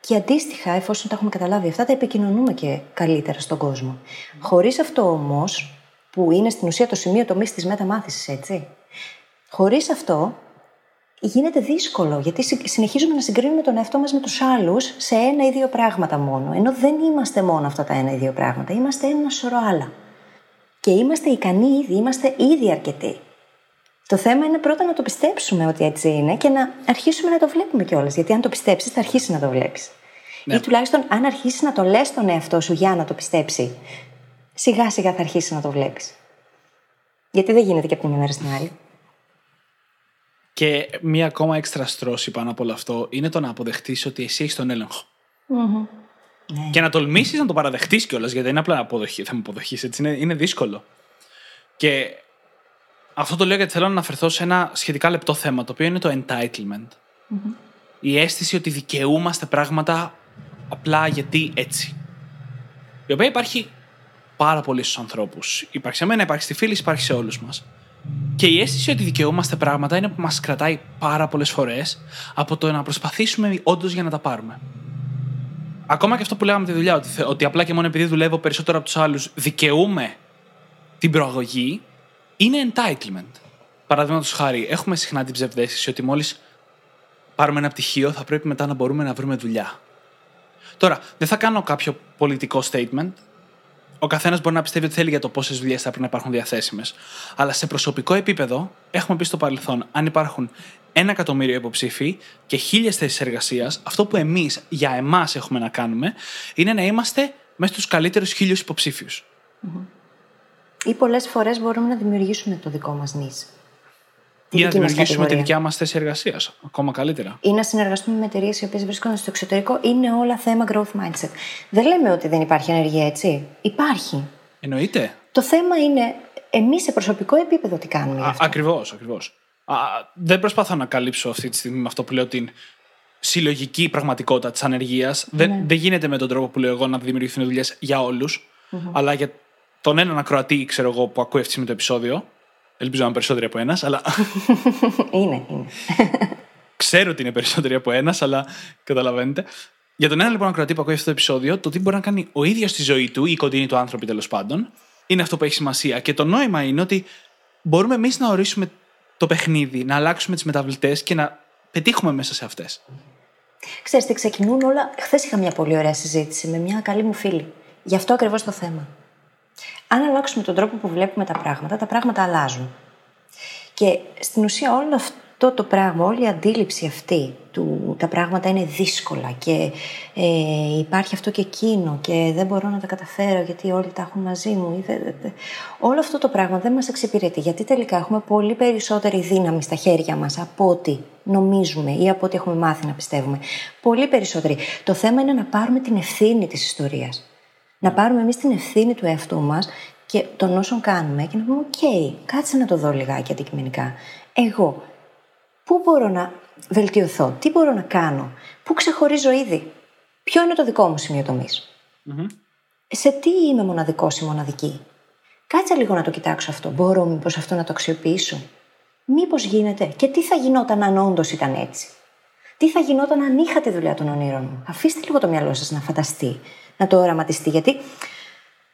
και αντίστοιχα, εφόσον τα έχουμε καταλάβει αυτά, τα επικοινωνούμε και καλύτερα στον κόσμο. Χωρίς αυτό όμως, που είναι στην ουσία το σημείο τομή τη μεταμάθησης, έτσι. Χωρίς αυτό, γίνεται δύσκολο, γιατί συνεχίζουμε να συγκρίνουμε τον εαυτό μας με τους άλλους σε ένα ή δύο πράγματα μόνο. Ενώ δεν είμαστε μόνο αυτά τα ένα ή δύο πράγματα, είμαστε ένα σωρό άλλα. Και είμαστε ικανοί ήδη, είμαστε ήδη αρκετοί. Το θέμα είναι πρώτα να το πιστέψουμε ότι έτσι είναι και να αρχίσουμε να το βλέπουμε κιόλας. Γιατί αν το πιστέψεις, θα αρχίσεις να το βλέπεις. Ναι. Ή τουλάχιστον αν αρχίσεις να το λες τον εαυτό σου για να το πιστέψει, σιγά σιγά θα αρχίσεις να το βλέπεις. Γιατί δεν γίνεται και από τη μια μέρα στην άλλη. Και μία ακόμα έξτρα στρώση πάνω από όλο αυτό είναι το να αποδεχτείς ότι εσύ έχεις τον έλεγχο. Mm-hmm. Ναι. Και να τολμήσεις να το παραδεχτείς κιόλας, γιατί δεν είναι απλά αποδοχή, θα με αποδοχείς. Έτσι είναι, είναι δύσκολο. Και αυτό το λέω γιατί θέλω να αναφερθώ σε ένα σχετικά λεπτό θέμα, το οποίο είναι το entitlement. Mm-hmm. Η αίσθηση ότι δικαιούμαστε πράγματα απλά γιατί έτσι. Η οποία υπάρχει πάρα πολύ στους ανθρώπους. Υπάρχει σε μένα, υπάρχει στη φίλη, υπάρχει σε όλους μας. Και η αίσθηση ότι δικαιούμαστε πράγματα είναι που μας κρατάει πάρα πολλές φορές από το να προσπαθήσουμε όντως για να τα πάρουμε. Ακόμα και αυτό που λέγαμε τη δουλειά, ότι, ότι απλά και μόνο επειδή δουλεύω περισσότερο από τους άλλους, δικαιούμαι την προαγωγή, είναι entitlement. Παραδείγματος χάρη, έχουμε συχνά την ψευδέστηση ότι μόλις πάρουμε ένα πτυχίο θα πρέπει μετά να μπορούμε να βρούμε δουλειά. Τώρα, δεν θα κάνω κάποιο πολιτικό statement, ο καθένας μπορεί να πιστεύει ότι θέλει για το πόσες δουλειές θα πρέπει να υπάρχουν διαθέσιμες. Αλλά σε προσωπικό επίπεδο, έχουμε πει στο παρελθόν, αν υπάρχουν ένα εκατομμύριο υποψήφοι και χίλιες θέσεις εργασίας, αυτό που εμείς για εμάς έχουμε να κάνουμε είναι να είμαστε μέσα στους καλύτερους χίλιους υποψήφιους. Ή πολλές φορές μπορούμε να δημιουργήσουμε το δικό μας νης. Ή να δημιουργήσουμε τη δικιά μας θέση εργασίας. Ακόμα καλύτερα. Ή να συνεργαστούμε με εταιρείες οι οποίες βρίσκονται στο εξωτερικό. Είναι όλα θέμα growth mindset. Δεν λέμε ότι δεν υπάρχει ανεργία, έτσι. Υπάρχει. Εννοείται. Το θέμα είναι εμείς σε προσωπικό επίπεδο τι κάνουμε. Ακριβώς, ακριβώς. Δεν προσπαθώ να καλύψω αυτή τη στιγμή με αυτό που λέω την συλλογική πραγματικότητα της ανεργίας. Ναι. Δεν, δεν γίνεται με τον τρόπο που λέω εγώ να δημιουργηθούν δουλειές για ολου αλλά για τον έναν ακροατή, ξέρω εγώ, που ακούει αυτή με το επεισόδιο, Ελπίζω να είναι περισσότεροι από ένας, αλλά. είναι, είναι. Ξέρω ότι είναι περισσότεροι από ένας, αλλά καταλαβαίνετε. Για τον ένα λοιπόν ακροατή που ακούει αυτό το επεισόδιο, το τι μπορεί να κάνει ο ίδιος στη ζωή του ή η κοντινή του άνθρωποι τέλος πάντων, είναι αυτό που έχει σημασία. Και το νόημα είναι ότι μπορούμε εμείς να ορίσουμε το παιχνίδι, να αλλάξουμε τις μεταβλητές και να πετύχουμε μέσα σε αυτές. Ξέρετε, ξεκινούν όλα. Χθες είχα μια πολύ ωραία συζήτηση με μια καλή μου φίλη. Γι' αυτό ακριβώς το θέμα αν αλλάξουμε τον τρόπο που βλέπουμε τα πράγματα, τα πράγματα αλλάζουν. Και στην ουσία όλο αυτό το πράγμα, όλη η αντίληψη αυτή του τα πράγματα είναι δύσκολα και ε, υπάρχει αυτό και εκείνο και δεν μπορώ να τα καταφέρω γιατί όλοι τα έχουν μαζί μου. Όλο αυτό το πράγμα δεν μας εξυπηρετεί γιατί τελικά έχουμε πολύ περισσότερη δύναμη στα χέρια μας από ό,τι νομίζουμε ή από ό,τι έχουμε μάθει να πιστεύουμε. Πολύ περισσότερη. Το θέμα είναι να πάρουμε την ευθύνη της ιστορίας να πάρουμε εμείς την ευθύνη του εαυτού μας και των όσων κάνουμε και να πούμε: OK, κάτσε να το δω λιγάκι αντικειμενικά. Εγώ, πού μπορώ να βελτιωθώ, τι μπορώ να κάνω, πού ξεχωρίζω ήδη, ποιο είναι το δικό μου σημείο τομής; Mm-hmm. Σε τι είμαι μοναδικός ή μοναδική; Κάτσε λίγο να το κοιτάξω αυτό. Μπορώ μήπως αυτό να το αξιοποιήσω; Μήπως γίνεται; Και τι θα γινόταν αν όντως ήταν έτσι; Τι θα γινόταν αν είχα τη δουλειά των ονείρων μου; Αφήστε λίγο το μυαλό σας να φανταστεί να το οραματιστεί. Γιατί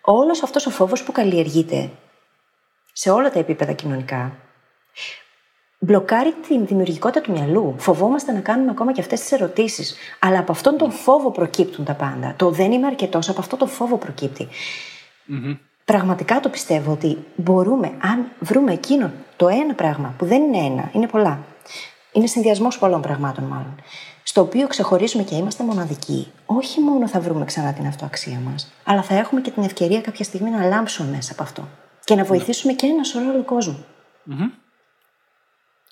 όλος αυτός ο φόβος που καλλιεργείται σε όλα τα επίπεδα κοινωνικά μπλοκάρει τη δημιουργικότητα του μυαλού. Φοβόμαστε να κάνουμε ακόμα και αυτές τις ερωτήσεις. Αλλά από αυτόν τον φόβο προκύπτουν τα πάντα. Το δεν είμαι αρκετός, από αυτό το φόβο προκύπτει. Mm-hmm. Πραγματικά το πιστεύω ότι μπορούμε, αν βρούμε εκείνο το ένα πράγμα που δεν είναι ένα, είναι πολλά. Είναι συνδυασμός πολλών πραγμάτων, μάλλον στο οποίο ξεχωρίζουμε και είμαστε μοναδικοί, όχι μόνο θα βρούμε ξανά την αυτοαξία μας, αλλά θα έχουμε και την ευκαιρία κάποια στιγμή να λάμψουμε μέσα από αυτό και να βοηθήσουμε και ένα σωρό άλλο κόσμο. Mm-hmm.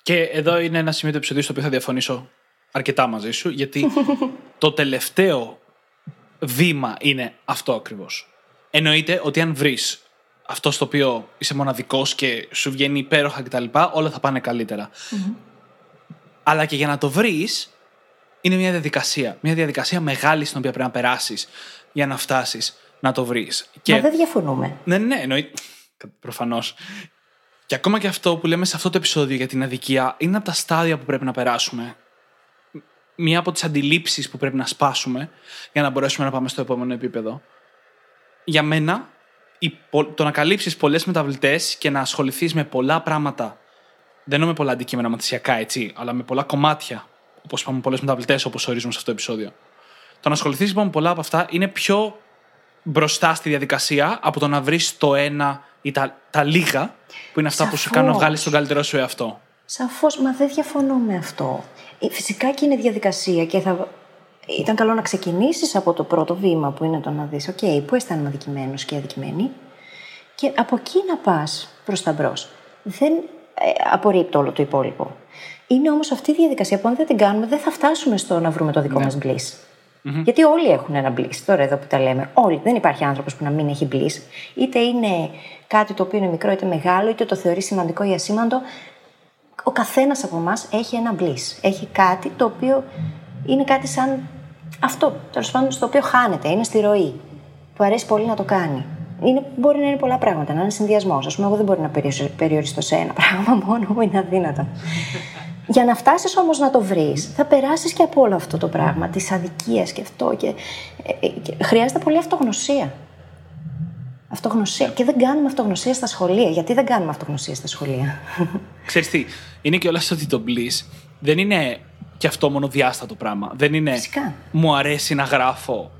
Και εδώ είναι ένα σημείο του επεισοδίου στο οποίο θα διαφωνήσω αρκετά μαζί σου, γιατί το τελευταίο βήμα είναι αυτό ακριβώς. Εννοείται ότι αν βρεις αυτό στο οποίο είσαι μοναδικός και σου βγαίνει υπέροχα κτλ., όλα θα πάνε καλύτερα. Αλλά και για να το βρεις, είναι μια διαδικασία. Μια διαδικασία μεγάλη στην οποία πρέπει να περάσεις για να φτάσεις να το βρεις. Μα δεν διαφωνούμε. Ναι, ναι, εννοείται. Προφανώς. Και ακόμα και αυτό που λέμε σε αυτό το επεισόδιο για την αδικία είναι από τα στάδια που πρέπει να περάσουμε. Μία από τις αντιλήψεις που πρέπει να σπάσουμε για να μπορέσουμε να πάμε στο επόμενο επίπεδο. Για μένα, το να καλύψεις πολλές μεταβλητές και να ασχοληθείς με πολλά πράγματα. Δεν εννοώ με πολλά αντικείμενα μαθησιακά έτσι, αλλά με πολλά κομμάτια. Όπως είπαμε, πολλές μεταβλητές, όπως ορίζουμε σε αυτό το επεισόδιο. Το να ασχοληθείς λοιπόν με πολλά από αυτά είναι πιο μπροστά στη διαδικασία από το να βρεις το ένα ή τα, τα λίγα που είναι αυτά Σαφώς. που σου κάνουν να βγάλεις τον καλύτερό σου εαυτό. Σαφώς, μα δεν διαφωνώ με αυτό. Ε, Φυσικά και είναι διαδικασία και θα. Ήταν καλό να ξεκινήσεις από το πρώτο βήμα που είναι το να δεις, OK, πού αισθάνομαι αδικημένος και αδικημένη, και από εκεί να πας προς τα μπρος. Δεν ε, απορρίπτω όλο το υπόλοιπο. Είναι όμως αυτή η διαδικασία που αν δεν την κάνουμε, δεν θα φτάσουμε στο να βρούμε το δικό Ναι. μας μα bliss. Γιατί όλοι έχουν ένα bliss. Τώρα εδώ που τα λέμε. Όλοι. Δεν υπάρχει άνθρωπος που να μην έχει bliss. Είτε είναι κάτι το οποίο είναι μικρό είτε μεγάλο, είτε το θεωρεί σημαντικό ή ασήμαντο. Ο καθένας από εμάς έχει ένα bliss. Έχει κάτι το οποίο είναι κάτι σαν αυτό. Τέλος πάντων, στο οποίο χάνεται. Είναι στη ροή. Του αρέσει πολύ να το κάνει. Είναι, μπορεί να είναι πολλά πράγματα, να είναι συνδυασμός. Α πούμε, εγώ δεν μπορώ να περιοριστώ- περιοριστώ σε ένα πράγμα μόνο μου, είναι αδύνατο. Για να φτάσεις όμως να το βρεις, θα περάσεις και από όλο αυτό το πράγμα, τη αδικία και αυτό. Και, ε, ε, και χρειάζεται πολύ αυτογνωσία. Αυτογνωσία. Και δεν κάνουμε αυτογνωσία στα σχολεία. Γιατί δεν κάνουμε αυτογνωσία στα σχολεία; Ξέρεις τι, είναι και όλας ότι το bliss δεν είναι και αυτό μονοδιάστατο πράγμα. Δεν είναι Φυσικά. μου αρέσει να γράφω,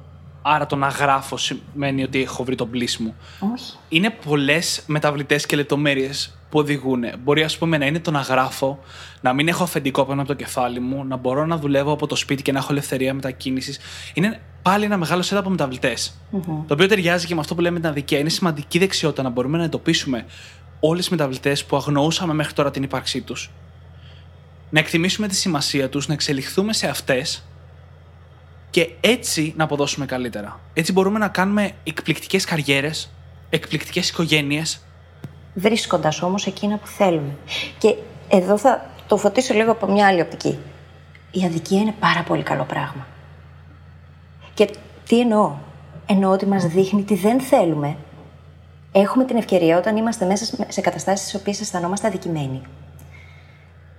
άρα το να γράφω σημαίνει ότι έχω βρει τον bliss μου. Όχι. Είναι πολλές μεταβλητές και λεπτομέρειες που οδηγούν. Μπορεί, ας πούμε, να είναι το να γράφω, να μην έχω αφεντικό πάνω από το κεφάλι μου, να μπορώ να δουλεύω από το σπίτι και να έχω ελευθερία μετακίνησης. Είναι πάλι ένα μεγάλο set από μεταβλητε Το οποίο ταιριάζει και με αυτό που λέμε την αδικία. Είναι σημαντική δεξιότητα να μπορούμε να εντοπίσουμε όλες τις μεταβλητές που αγνοούσαμε μέχρι τώρα την ύπαρξή τους. Να εκτιμήσουμε τη σημασία τους, να εξελιχθούμε σε αυτές και έτσι να αποδώσουμε καλύτερα. Έτσι μπορούμε να κάνουμε εκπληκτικές καριέρες, εκπληκτικές οικογένειες. Βρίσκοντας όμως εκείνα που θέλουμε. Και εδώ θα το φωτίσω λίγο από μια άλλη οπτική. Η αδικία είναι πάρα πολύ καλό πράγμα. Και τι εννοώ; Εννοώ ότι μας δείχνει τι δεν θέλουμε. Έχουμε την ευκαιρία όταν είμαστε μέσα σε καταστάσεις στις οποίες αισθανόμαστε αδικημένοι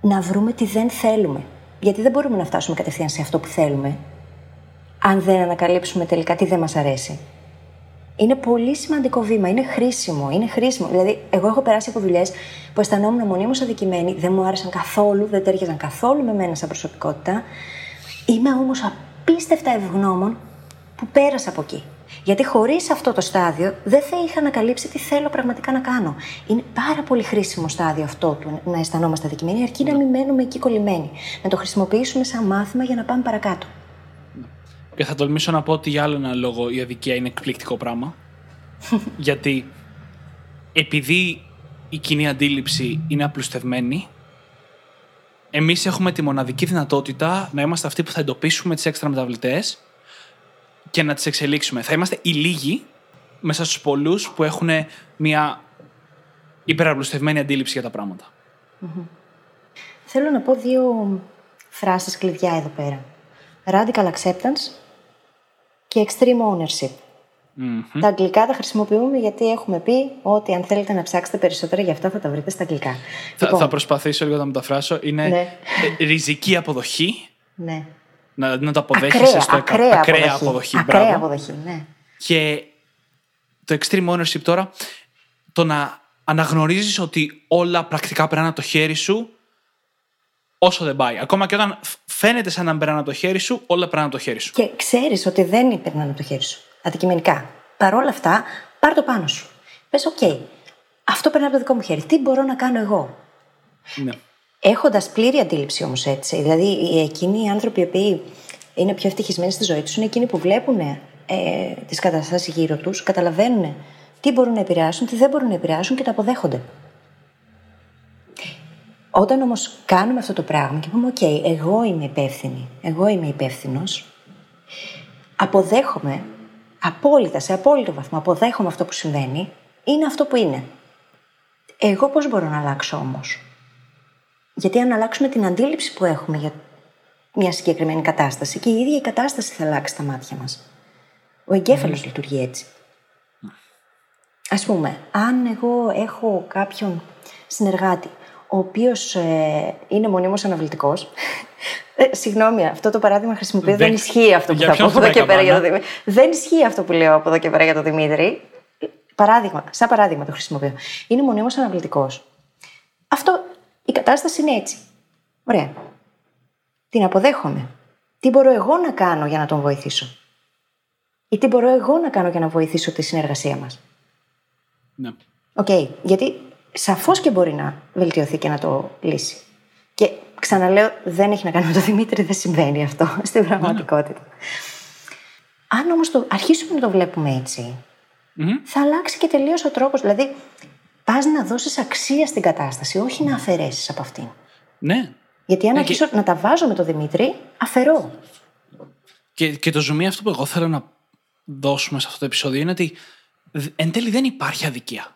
να βρούμε τι δεν θέλουμε. Γιατί δεν μπορούμε να φτάσουμε κατευθείαν σε αυτό που θέλουμε, αν δεν ανακαλύψουμε τελικά τι δεν μας αρέσει. Είναι πολύ σημαντικό βήμα, είναι χρήσιμο, είναι χρήσιμο. Δηλαδή, εγώ έχω περάσει από δουλειές που αισθανόμουν μονίμως αδικημένη, δεν μου άρεσαν καθόλου, δεν τέριαζαν καθόλου με μένα σαν προσωπικότητα. Είμαι όμως απίστευτα ευγνώμων που πέρασα από εκεί. Γιατί χωρίς αυτό το στάδιο δεν θα είχα ανακαλύψει τι θέλω πραγματικά να κάνω. Είναι πάρα πολύ χρήσιμο στάδιο αυτό του να αισθανόμαστε αδικημένοι, αρκεί να μην μένουμε εκεί κολλημένοι. Να το χρησιμοποιήσουμε σαν μάθημα για να πάμε παρακάτω. Και θα τολμήσω να πω ότι για άλλο ένα λόγο η αδικία είναι εκπληκτικό πράγμα. Γιατί επειδή η κοινή αντίληψη είναι απλουστευμένη, εμείς έχουμε τη μοναδική δυνατότητα να είμαστε αυτοί που θα εντοπίσουμε τις έξτρα μεταβλητές και να τις εξελίξουμε. Θα είμαστε οι λίγοι μέσα στους πολλούς που έχουν μια υπεραπλουστευμένη αντίληψη για τα πράγματα. Θέλω να πω δύο φράσεις κλειδιά εδώ πέρα. Radical acceptance και extreme ownership. Τα αγγλικά τα χρησιμοποιούμε γιατί έχουμε πει ότι αν θέλετε να ψάξετε περισσότερα για αυτά θα τα βρείτε στα αγγλικά. Θα, Λοιπόν, θα προσπαθήσω λίγο να μεταφράσω. Είναι Ναι. ε, ριζική αποδοχή. ναι. Να, να το αποδέχεσαι Ακραία, στο έκα- ακραία, ακραία αποδοχή. αποδοχή. Ακραία μπράβο. αποδοχή, ναι. Και το extreme ownership τώρα, το να αναγνωρίζεις ότι όλα πρακτικά περνάνε από το χέρι σου όσο δεν πάει. Ακόμα και όταν φ- φαίνεται σαν να περνάνε από το χέρι σου, όλα περνάνε από το χέρι σου. Και ξέρεις ότι δεν περνάνε από το χέρι σου. Αντικειμενικά. Παρ' όλα αυτά, πάρ το πάνω σου. Πες, οκ, αυτό περνάει από το δικό μου χέρι. Τι μπορώ να κάνω εγώ; Ναι. Έχοντας πλήρη αντίληψη όμως έτσι. Δηλαδή, οι- εκείνοι οι άνθρωποι οι οποίοι είναι πιο ευτυχισμένοι στη ζωή τους είναι εκείνοι που βλέπουν ε, τις καταστάσεις γύρω τους, καταλαβαίνουν τι μπορούν να επηρεάσουν, τι δεν μπορούν να επηρεάσουν και το αποδέχονται. Όταν όμως κάνουμε αυτό το πράγμα και πούμε, OK, εγώ είμαι υπεύθυνη, εγώ είμαι υπεύθυνος, αποδέχομαι απόλυτα, σε απόλυτο βαθμό, αποδέχομαι αυτό που συμβαίνει, είναι αυτό που είναι. Εγώ πώς μπορώ να αλλάξω όμως; Γιατί αν αλλάξουμε την αντίληψη που έχουμε για μια συγκεκριμένη κατάσταση και η ίδια η κατάσταση θα αλλάξει τα μάτια μας. Ο εγκέφαλος λειτουργεί έτσι. Ας πούμε, αν εγώ έχω κάποιον συνεργάτη ο οποίος ε, είναι μονίμως αναβλητικός ε, συγγνώμη, αυτό το παράδειγμα χρησιμοποιώ. Δεν, ισχύει αυτό που θα πω από εδώ και πέρα για τον Δημήτρη. Δεν ισχύει αυτό που λέω από εδώ και πέρα για τον Δημήτρη. Παράδειγμα, σαν παράδειγμα το χρησιμοποιώ. Είναι μονίμως αναβλητικός. Αυτό, η κατάσταση είναι έτσι. Ωραία. Την αποδέχομαι. Τι μπορώ εγώ να κάνω για να τον βοηθήσω; Ή τι μπορώ εγώ να κάνω για να βοηθήσω τη συνεργασία μας; Ναι. OK. Okay. Γιατί σαφώς και μπορεί να βελτιωθεί και να το λύσει. Και Ξαναλέω, δεν έχει να κάνει με τον Δημήτρη, δεν συμβαίνει αυτό στην πραγματικότητα. Αν όμως το αρχίσουμε να το βλέπουμε θα αλλάξει και τελείως ο τρόπος. Δηλαδή, πας να δώσεις αξία στην κατάσταση, όχι να αφαιρέσεις από αυτήν. Ναι. Γιατί αν ναι, αρχίσω να τα βάζω με τον Δημήτρη, αφαιρώ. Και, και το ζουμί αυτό που εγώ θέλω να δώσουμε σε αυτό το επεισόδιο είναι ότι εν τέλει δεν υπάρχει αδικία.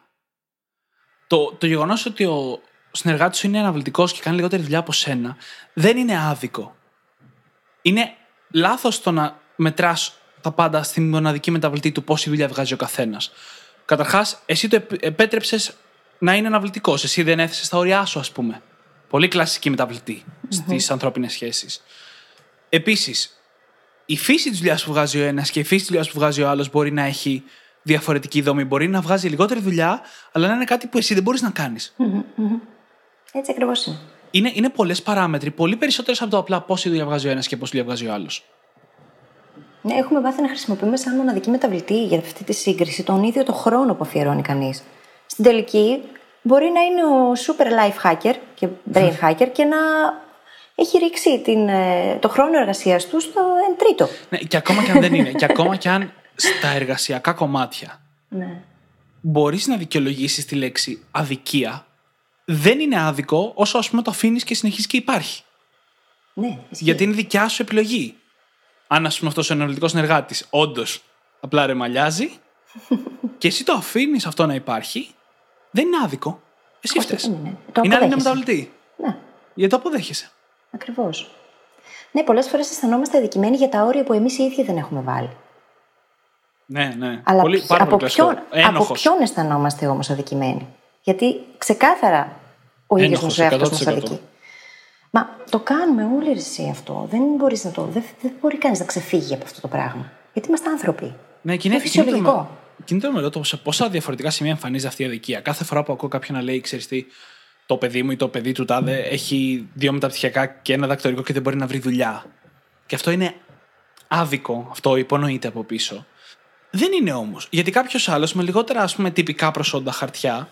Το, το γεγονός ότι ο, ο συνεργάτης σου είναι αναβλητικός και κάνει λιγότερη δουλειά από σένα, δεν είναι άδικο. Είναι λάθος το να μετράς τα πάντα στη μοναδική μεταβλητή του πόση δουλειά βγάζει ο καθένας. Καταρχάς, εσύ το επέτρεψες να είναι αναβλητικός. Εσύ δεν έθεσες τα όρια σου, ας πούμε. Πολύ κλασική μεταβλητή στις ανθρώπινες σχέσεις. Επίσης, η φύση της δουλειάς που βγάζει ο ένας και η φύση της δουλειάς που βγάζει ο άλλος μπορεί να έχει διαφορετική δομή. Μπορεί να βγάζει λιγότερη δουλειά, αλλά να είναι κάτι που εσύ δεν μπορείς να κάνεις. Έτσι ακριβώς είναι. Είναι, είναι πολλές παράμετροι, πολύ περισσότερες από το απλά πόση δουλειά βγάζει ο ένας και πόση δουλειά βγάζει ο άλλος. Ναι, έχουμε μάθει να χρησιμοποιούμε σαν μοναδική μεταβλητή για αυτή τη σύγκριση τον ίδιο το χρόνο που αφιερώνει κανείς. Στην τελική, μπορεί να είναι ο super life hacker και brain hacker και να έχει ρίξει την, ε, το χρόνο εργασίας του στο εν τρίτο. Ναι, και ακόμα και αν δεν είναι. και ακόμα και αν στα εργασιακά κομμάτια ναι. μπορείς να δικαιολογήσεις τη λέξη αδικία δεν είναι άδικο όσο ας πούμε το αφήνεις και συνεχίζεις και υπάρχει. Ναι, Γιατί είναι δικιά σου επιλογή. Αν ας πούμε αυτός ο ενεργητικός συνεργάτης όντως απλά ρεμαλιάζει και εσύ το αφήνεις αυτό να υπάρχει, δεν είναι άδικο. Εσύ φταίει. Είναι, είναι άλλη μεταβλητή. Ναι. Γιατί το αποδέχεσαι. Ακριβώς. Ναι, πολλές φορές αισθανόμαστε αδικημένοι για τα όρια που εμείς οι ίδιοι δεν έχουμε βάλει. Ναι, ναι. Αλλά πολύ, από, ποιον, από ποιον αισθανόμαστε όμως αδικημένοι; Γιατί ξεκάθαρα ο ίδιος μας εαυτός μας αδικεί. Μα το κάνουμε όλοι εσύ αυτό. Δεν μπορείς να το. Δεν, δεν μπορεί κανείς να ξεφύγει από αυτό το πράγμα. Γιατί είμαστε άνθρωποι. Ναι, και είναι φυσιολογικό. Κινείται με το σε πόσα διαφορετικά σημεία εμφανίζεται αυτή η αδικία. Κάθε φορά που ακούω κάποιον να λέει, ξέρεις τι, το παιδί μου ή το παιδί του τάδε έχει δύο μεταπτυχιακά και ένα δακτορικό και δεν μπορεί να βρει δουλειά. Και αυτό είναι άδικο, αυτό υπονοείται από πίσω. Δεν είναι όμως. Γιατί κάποιος άλλος με λιγότερα ας πούμε, τυπικά προσόντα χαρτιά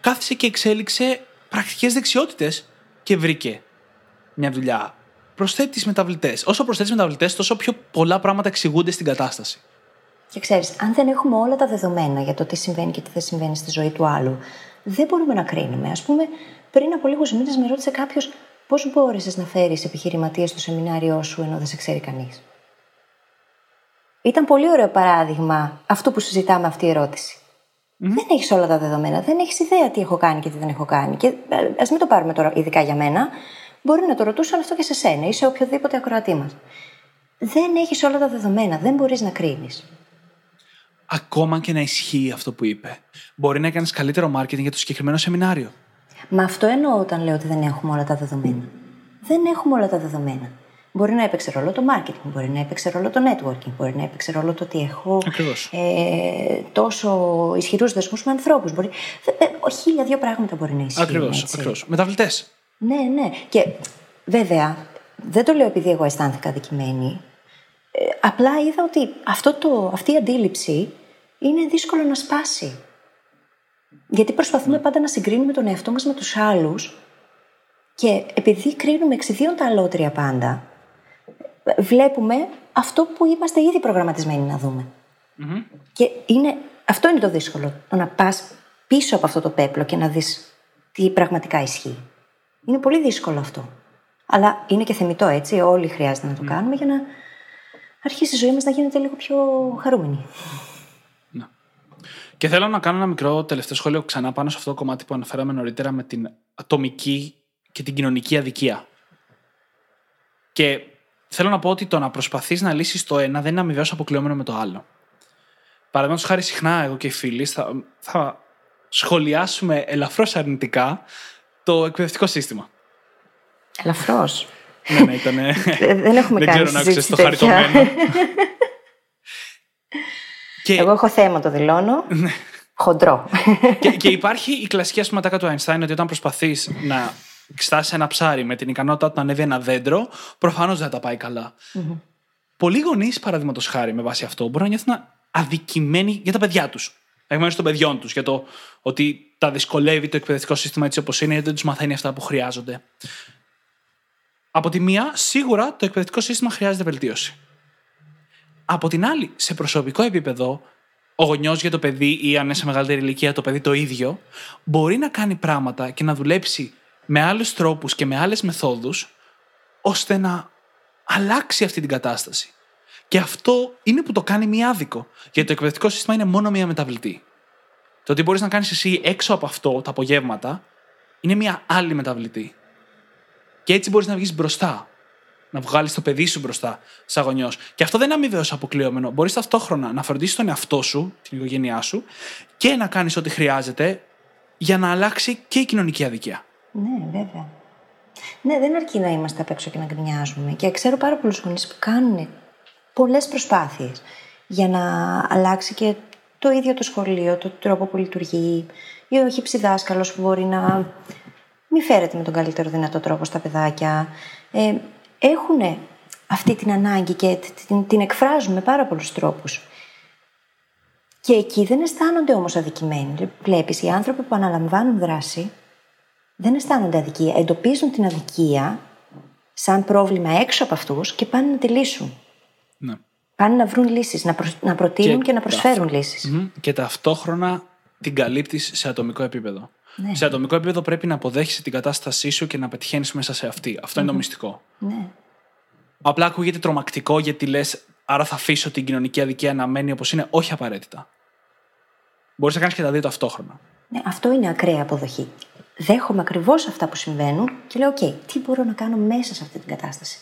κάθισε και εξέλιξε πρακτικές δεξιότητες και βρήκε μια δουλειά. Προσθέτεις μεταβλητές. Όσο προσθέτεις μεταβλητές, τόσο πιο πολλά πράγματα εξηγούνται στην κατάσταση. Και ξέρεις, αν δεν έχουμε όλα τα δεδομένα για το τι συμβαίνει και τι δεν συμβαίνει στη ζωή του άλλου, δεν μπορούμε να κρίνουμε. Α πούμε, πριν από λίγους μήνες με ρώτησε κάποιος πώς μπόρεσες να φέρεις επιχειρηματίες στο σεμινάριό σου ενώ δεν σε ξέρει κανείς; Ήταν πολύ ωραίο παράδειγμα αυτό που συζητάμε αυτή η ερώτηση. Δεν έχεις όλα τα δεδομένα. Δεν έχεις ιδέα τι έχω κάνει και τι δεν έχω κάνει. Και ας μην το πάρουμε τώρα ειδικά για μένα. Μπορεί να το ρωτούσαν αυτό και σε σένα ή σε οποιοδήποτε ακροατή μας. Δεν έχεις όλα τα δεδομένα. Δεν μπορείς να κρίνεις. Ακόμα και να ισχύει αυτό που είπε. Μπορεί να κάνει καλύτερο marketing για το συγκεκριμένο σεμινάριο. Μα αυτό εννοώ όταν λέω ότι δεν έχουμε όλα τα δεδομένα. Δεν έχουμε όλα τα δεδομένα. Μπορεί να έπαιξε ρόλο το marketing, μπορεί να έπαιξε ρόλο το networking, μπορεί να έπαιξε ρόλο το ότι έχω ε, τόσο ισχυρούς δεσμούς με ανθρώπους. Μπορεί... Ε, ε, χίλια δύο πράγματα μπορεί να ισχύουν. Ακριβώς. Μεταβλητές. Ναι, ναι. Και βέβαια, δεν το λέω επειδή εγώ αισθάνθηκα αδικημένη. Ε, απλά είδα ότι αυτό το, αυτή η αντίληψη είναι δύσκολο να σπάσει. Γιατί προσπαθούμε ναι. πάντα να συγκρίνουμε τον εαυτό μας με τους άλλους και επειδή κρίνουμε εξιδίων τα αλότρια πάντα, βλέπουμε αυτό που είμαστε ήδη προγραμματισμένοι να δουμε Και είναι, αυτό είναι το δύσκολο, το να πας πίσω από αυτό το πέπλο και να δεις τι πραγματικά ισχύει. Είναι πολύ δύσκολο αυτό. Αλλά είναι και θεμητό έτσι. Όλοι χρειάζεται να το κάνουμε για να αρχίσει η ζωή μας να γίνεται λίγο πιο χαρούμενη. Ναι. Και θέλω να κάνω ένα μικρό τελευταίο σχόλιο ξανά πάνω σε αυτό το κομμάτι που αναφέραμε νωρίτερα με την ατομική και την κοινωνική αδικία. Και θέλω να πω ότι το να προσπαθείς να λύσεις το ένα δεν είναι αμοιβαίως αποκλειόμενο με το άλλο. Παραδείγματος χάρη, συχνά εγώ και οι φίλοι θα, θα σχολιάσουμε ελαφρώς αρνητικά το εκπαιδευτικό σύστημα. Ελαφρώς. ναι, ναι, ήταν. δεν έχουμε δεν κάνει ξέρω να άκουσε το συζήτηση χαριτωμένο. και... Εγώ έχω θέμα, το δηλώνω. Χοντρό. και, και υπάρχει η κλασική ασματάκα του Einstein ότι όταν προσπαθείς να εξετάσει ένα ψάρι με την ικανότητά του να ανέβει ένα δέντρο, προφανώς δεν θα τα πάει καλά. Mm-hmm. Πολλοί γονείς, παραδείγματος χάρη, με βάση αυτό, μπορούν να νιώθουν αδικημένοι για τα παιδιά τους. Εκ μέρου των παιδιών τους. Για το ότι τα δυσκολεύει το εκπαιδευτικό σύστημα έτσι όπως είναι, γιατί δεν τους μαθαίνει αυτά που χρειάζονται. Από τη μία, σίγουρα το εκπαιδευτικό σύστημα χρειάζεται βελτίωση. Από την άλλη, σε προσωπικό επίπεδο, ο γονιός για το παιδί ή αν είναι σε μεγαλύτερη ηλικία το παιδί το ίδιο, μπορεί να κάνει πράγματα και να δουλέψει με άλλους τρόπους και με άλλες μεθόδους, ώστε να αλλάξει αυτή την κατάσταση. Και αυτό είναι που το κάνει μία άδικο. Γιατί το εκπαιδευτικό σύστημα είναι μόνο μία μεταβλητή. Το τι μπορείς να κάνεις εσύ έξω από αυτό τα απογεύματα είναι μία άλλη μεταβλητή. Και έτσι μπορείς να βγεις μπροστά. Να βγάλεις το παιδί σου μπροστά, σαν γονιός. Και αυτό δεν είναι αμοιβαίως αποκλείωμενο. Μπορείς ταυτόχρονα να φροντίσεις τον εαυτό σου, την οικογένειά σου, και να κάνεις ό,τι χρειάζεται για να αλλάξει και η κοινωνική αδικία. Ναι, βέβαια. Ναι, δεν αρκεί να είμαστε απ' έξω και να γκρινιάζουμε. Και ξέρω πάρα πολλούς γονείς που κάνουν πολλές προσπάθειες για να αλλάξει και το ίδιο το σχολείο, το τρόπο που λειτουργεί, ή ο χυψιδάσκαλο που μπορεί να μην φέρεται με τον καλύτερο δυνατό τρόπο στα παιδάκια. Ε, έχουν αυτή την ανάγκη και την, την εκφράζουν με πάρα πολλούς τρόπους. Και εκεί δεν αισθάνονται όμως αδικημένοι. Βλέπεις, οι άνθρωποι που αναλαμβάνουν δράση δεν αισθάνονται αδικία. Εντοπίζουν την αδικία σαν πρόβλημα έξω από αυτούς και πάνε να τη λύσουν. Ναι. Πάνε να βρουν λύσεις, να, να προτείνουν και, να προσφέρουν λύσεις. Και ταυτόχρονα την καλύπτεις σε ατομικό επίπεδο. Ναι. Σε ατομικό επίπεδο πρέπει να αποδέχεσαι την κατάστασή σου και να πετυχαίνεις μέσα σε αυτή. Αυτό είναι το μυστικό. Ναι. Απλά ακούγεται τρομακτικό γιατί λες, άρα θα αφήσω την κοινωνική αδικία να μένει όπως είναι. Όχι απαραίτητα. Μπορείς να κάνεις και τα δύο ταυτόχρονα. Ναι, αυτό είναι ακραία αποδοχή. Δέχομαι ακριβώς αυτά που συμβαίνουν και λέω: OK, τι μπορώ να κάνω μέσα σε αυτή την κατάσταση;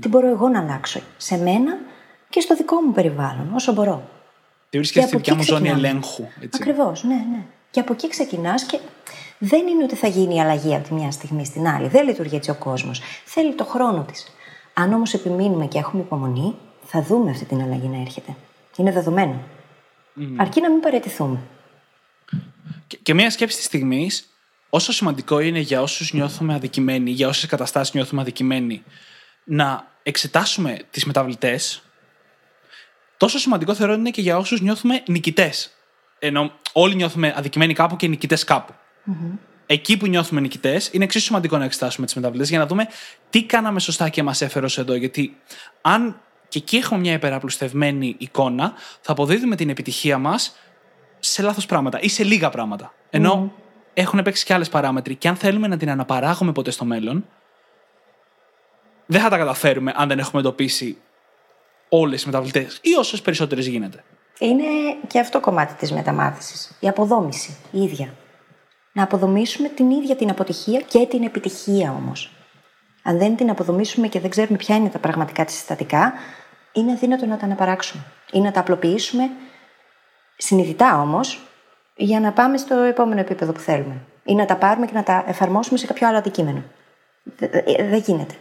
Τι μπορώ εγώ να αλλάξω σε μένα και στο δικό μου περιβάλλον, όσο μπορώ. Τι βρίσκεται στη δικιά μου ζώνη ελέγχου. Ακριβώς, ναι, ναι. Και από εκεί ξεκινάς και δεν είναι ότι θα γίνει η αλλαγή από τη μια στιγμή στην άλλη. Δεν λειτουργεί έτσι ο κόσμος. Θέλει το χρόνο της. Αν όμως επιμείνουμε και έχουμε υπομονή, θα δούμε αυτή την αλλαγή να έρχεται. Είναι δεδομένο. Mm. Αρκεί να μην παραιτηθούμε. Και, και μία σκέψη της στιγμής, όσο σημαντικό είναι για όσους νιώθουμε αδικημένοι, για όσες καταστάσεις νιώθουμε αδικημένοι, να εξετάσουμε τις μεταβλητές, τόσο σημαντικό θεωρώ είναι και για όσους νιώθουμε νικητές. Ενώ όλοι νιώθουμε αδικημένοι κάπου και νικητές κάπου. Mm-hmm. Εκεί που νιώθουμε νικητές, είναι εξίσου σημαντικό να εξετάσουμε τις μεταβλητές για να δούμε τι κάναμε σωστά και μας έφερε ως εδώ. Γιατί αν και εκεί έχουμε μια υπεραπλουστευμένη εικόνα, θα αποδίδουμε την επιτυχία μας σε λάθος πράγματα ή σε λίγα πράγματα. Ενώ mm. Έχουν παίξει και άλλες παράμετροι. Και αν θέλουμε να την αναπαράγουμε ποτέ στο μέλλον, δεν θα τα καταφέρουμε αν δεν έχουμε εντοπίσει όλες τι μεταβλητές ή όσες περισσότερες γίνεται. Είναι και αυτό κομμάτι της μεταμάθησης. Η αποδόμηση, η ίδια. Να αποδομήσουμε την ίδια την αποτυχία και την επιτυχία όμως. Αν δεν την αποδομήσουμε και δεν ξέρουμε ποια είναι τα πραγματικά της συστατικά, είναι αδύνατο να τα αναπαράξουμε ή να τα απλοποιήσουμε συνειδητά όμως για να πάμε στο επόμενο επίπεδο που θέλουμε. Ή να τα πάρουμε και να τα εφαρμόσουμε σε κάποιο άλλο αντικείμενο. Δεν γίνεται.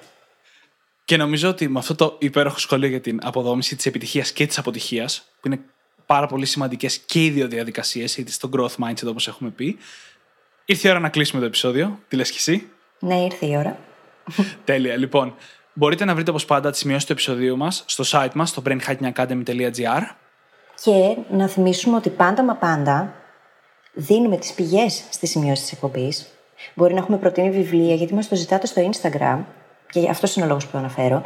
Και νομίζω ότι με αυτό το υπέροχο σχόλιο για την αποδόμηση της επιτυχίας και της αποτυχίας, που είναι πάρα πολύ σημαντικές και οι δύο διαδικασίες, είτε στο growth mindset όπως έχουμε πει, ήρθε η ώρα να κλείσουμε το επεισόδιο. Τι λες κι εσύ; Ναι, ήρθε η ώρα. Τέλεια. Λοιπόν, μπορείτε να βρείτε όπως πάντα τις σημειώσεις του επεισοδίου μας στο site μας, στο brainhackingacademy.gr. Και να θυμίσουμε ότι πάντα μα πάντα δίνουμε τις πηγές στις σημειώσεις της εκπομπής. Μπορεί να έχουμε προτείνει βιβλία, γιατί μας το ζητάτε στο Instagram και αυτός είναι ο λόγος που το αναφέρω,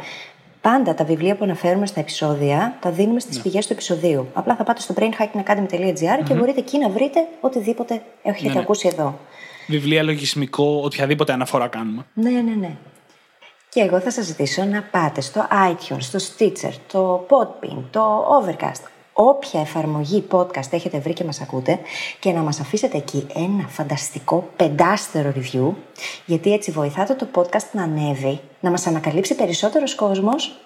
πάντα τα βιβλία που αναφέρουμε στα επεισόδια τα δίνουμε στις ναι. πηγές του επεισοδίου. Απλά θα πάτε στο brainhackingacademy.gr mm-hmm. και μπορείτε εκεί να βρείτε οτιδήποτε έχετε ναι, ναι. ακούσει εδώ. βιβλία, λογισμικό, οποιαδήποτε αναφορά κάνουμε. Ναι, ναι, ναι. Και εγώ θα σας ζητήσω να πάτε στο iTunes, στο Stitcher, το Podbean, το Overcast, όποια εφαρμογή podcast έχετε βρει και μας ακούτε και να μας αφήσετε εκεί ένα φανταστικό πεντάστερο review, γιατί έτσι βοηθάτε το podcast να ανέβει, να μας ανακαλύψει περισσότερος κόσμος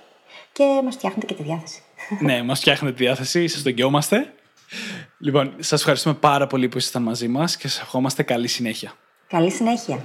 και μας φτιάχνετε και τη διάθεση. ναι, μας φτιάχνετε τη διάθεση, σας τον γιόμαστε. Λοιπόν, σας ευχαριστούμε πάρα πολύ που ήσασταν μαζί μας και σας ευχόμαστε καλή συνέχεια. Καλή συνέχεια.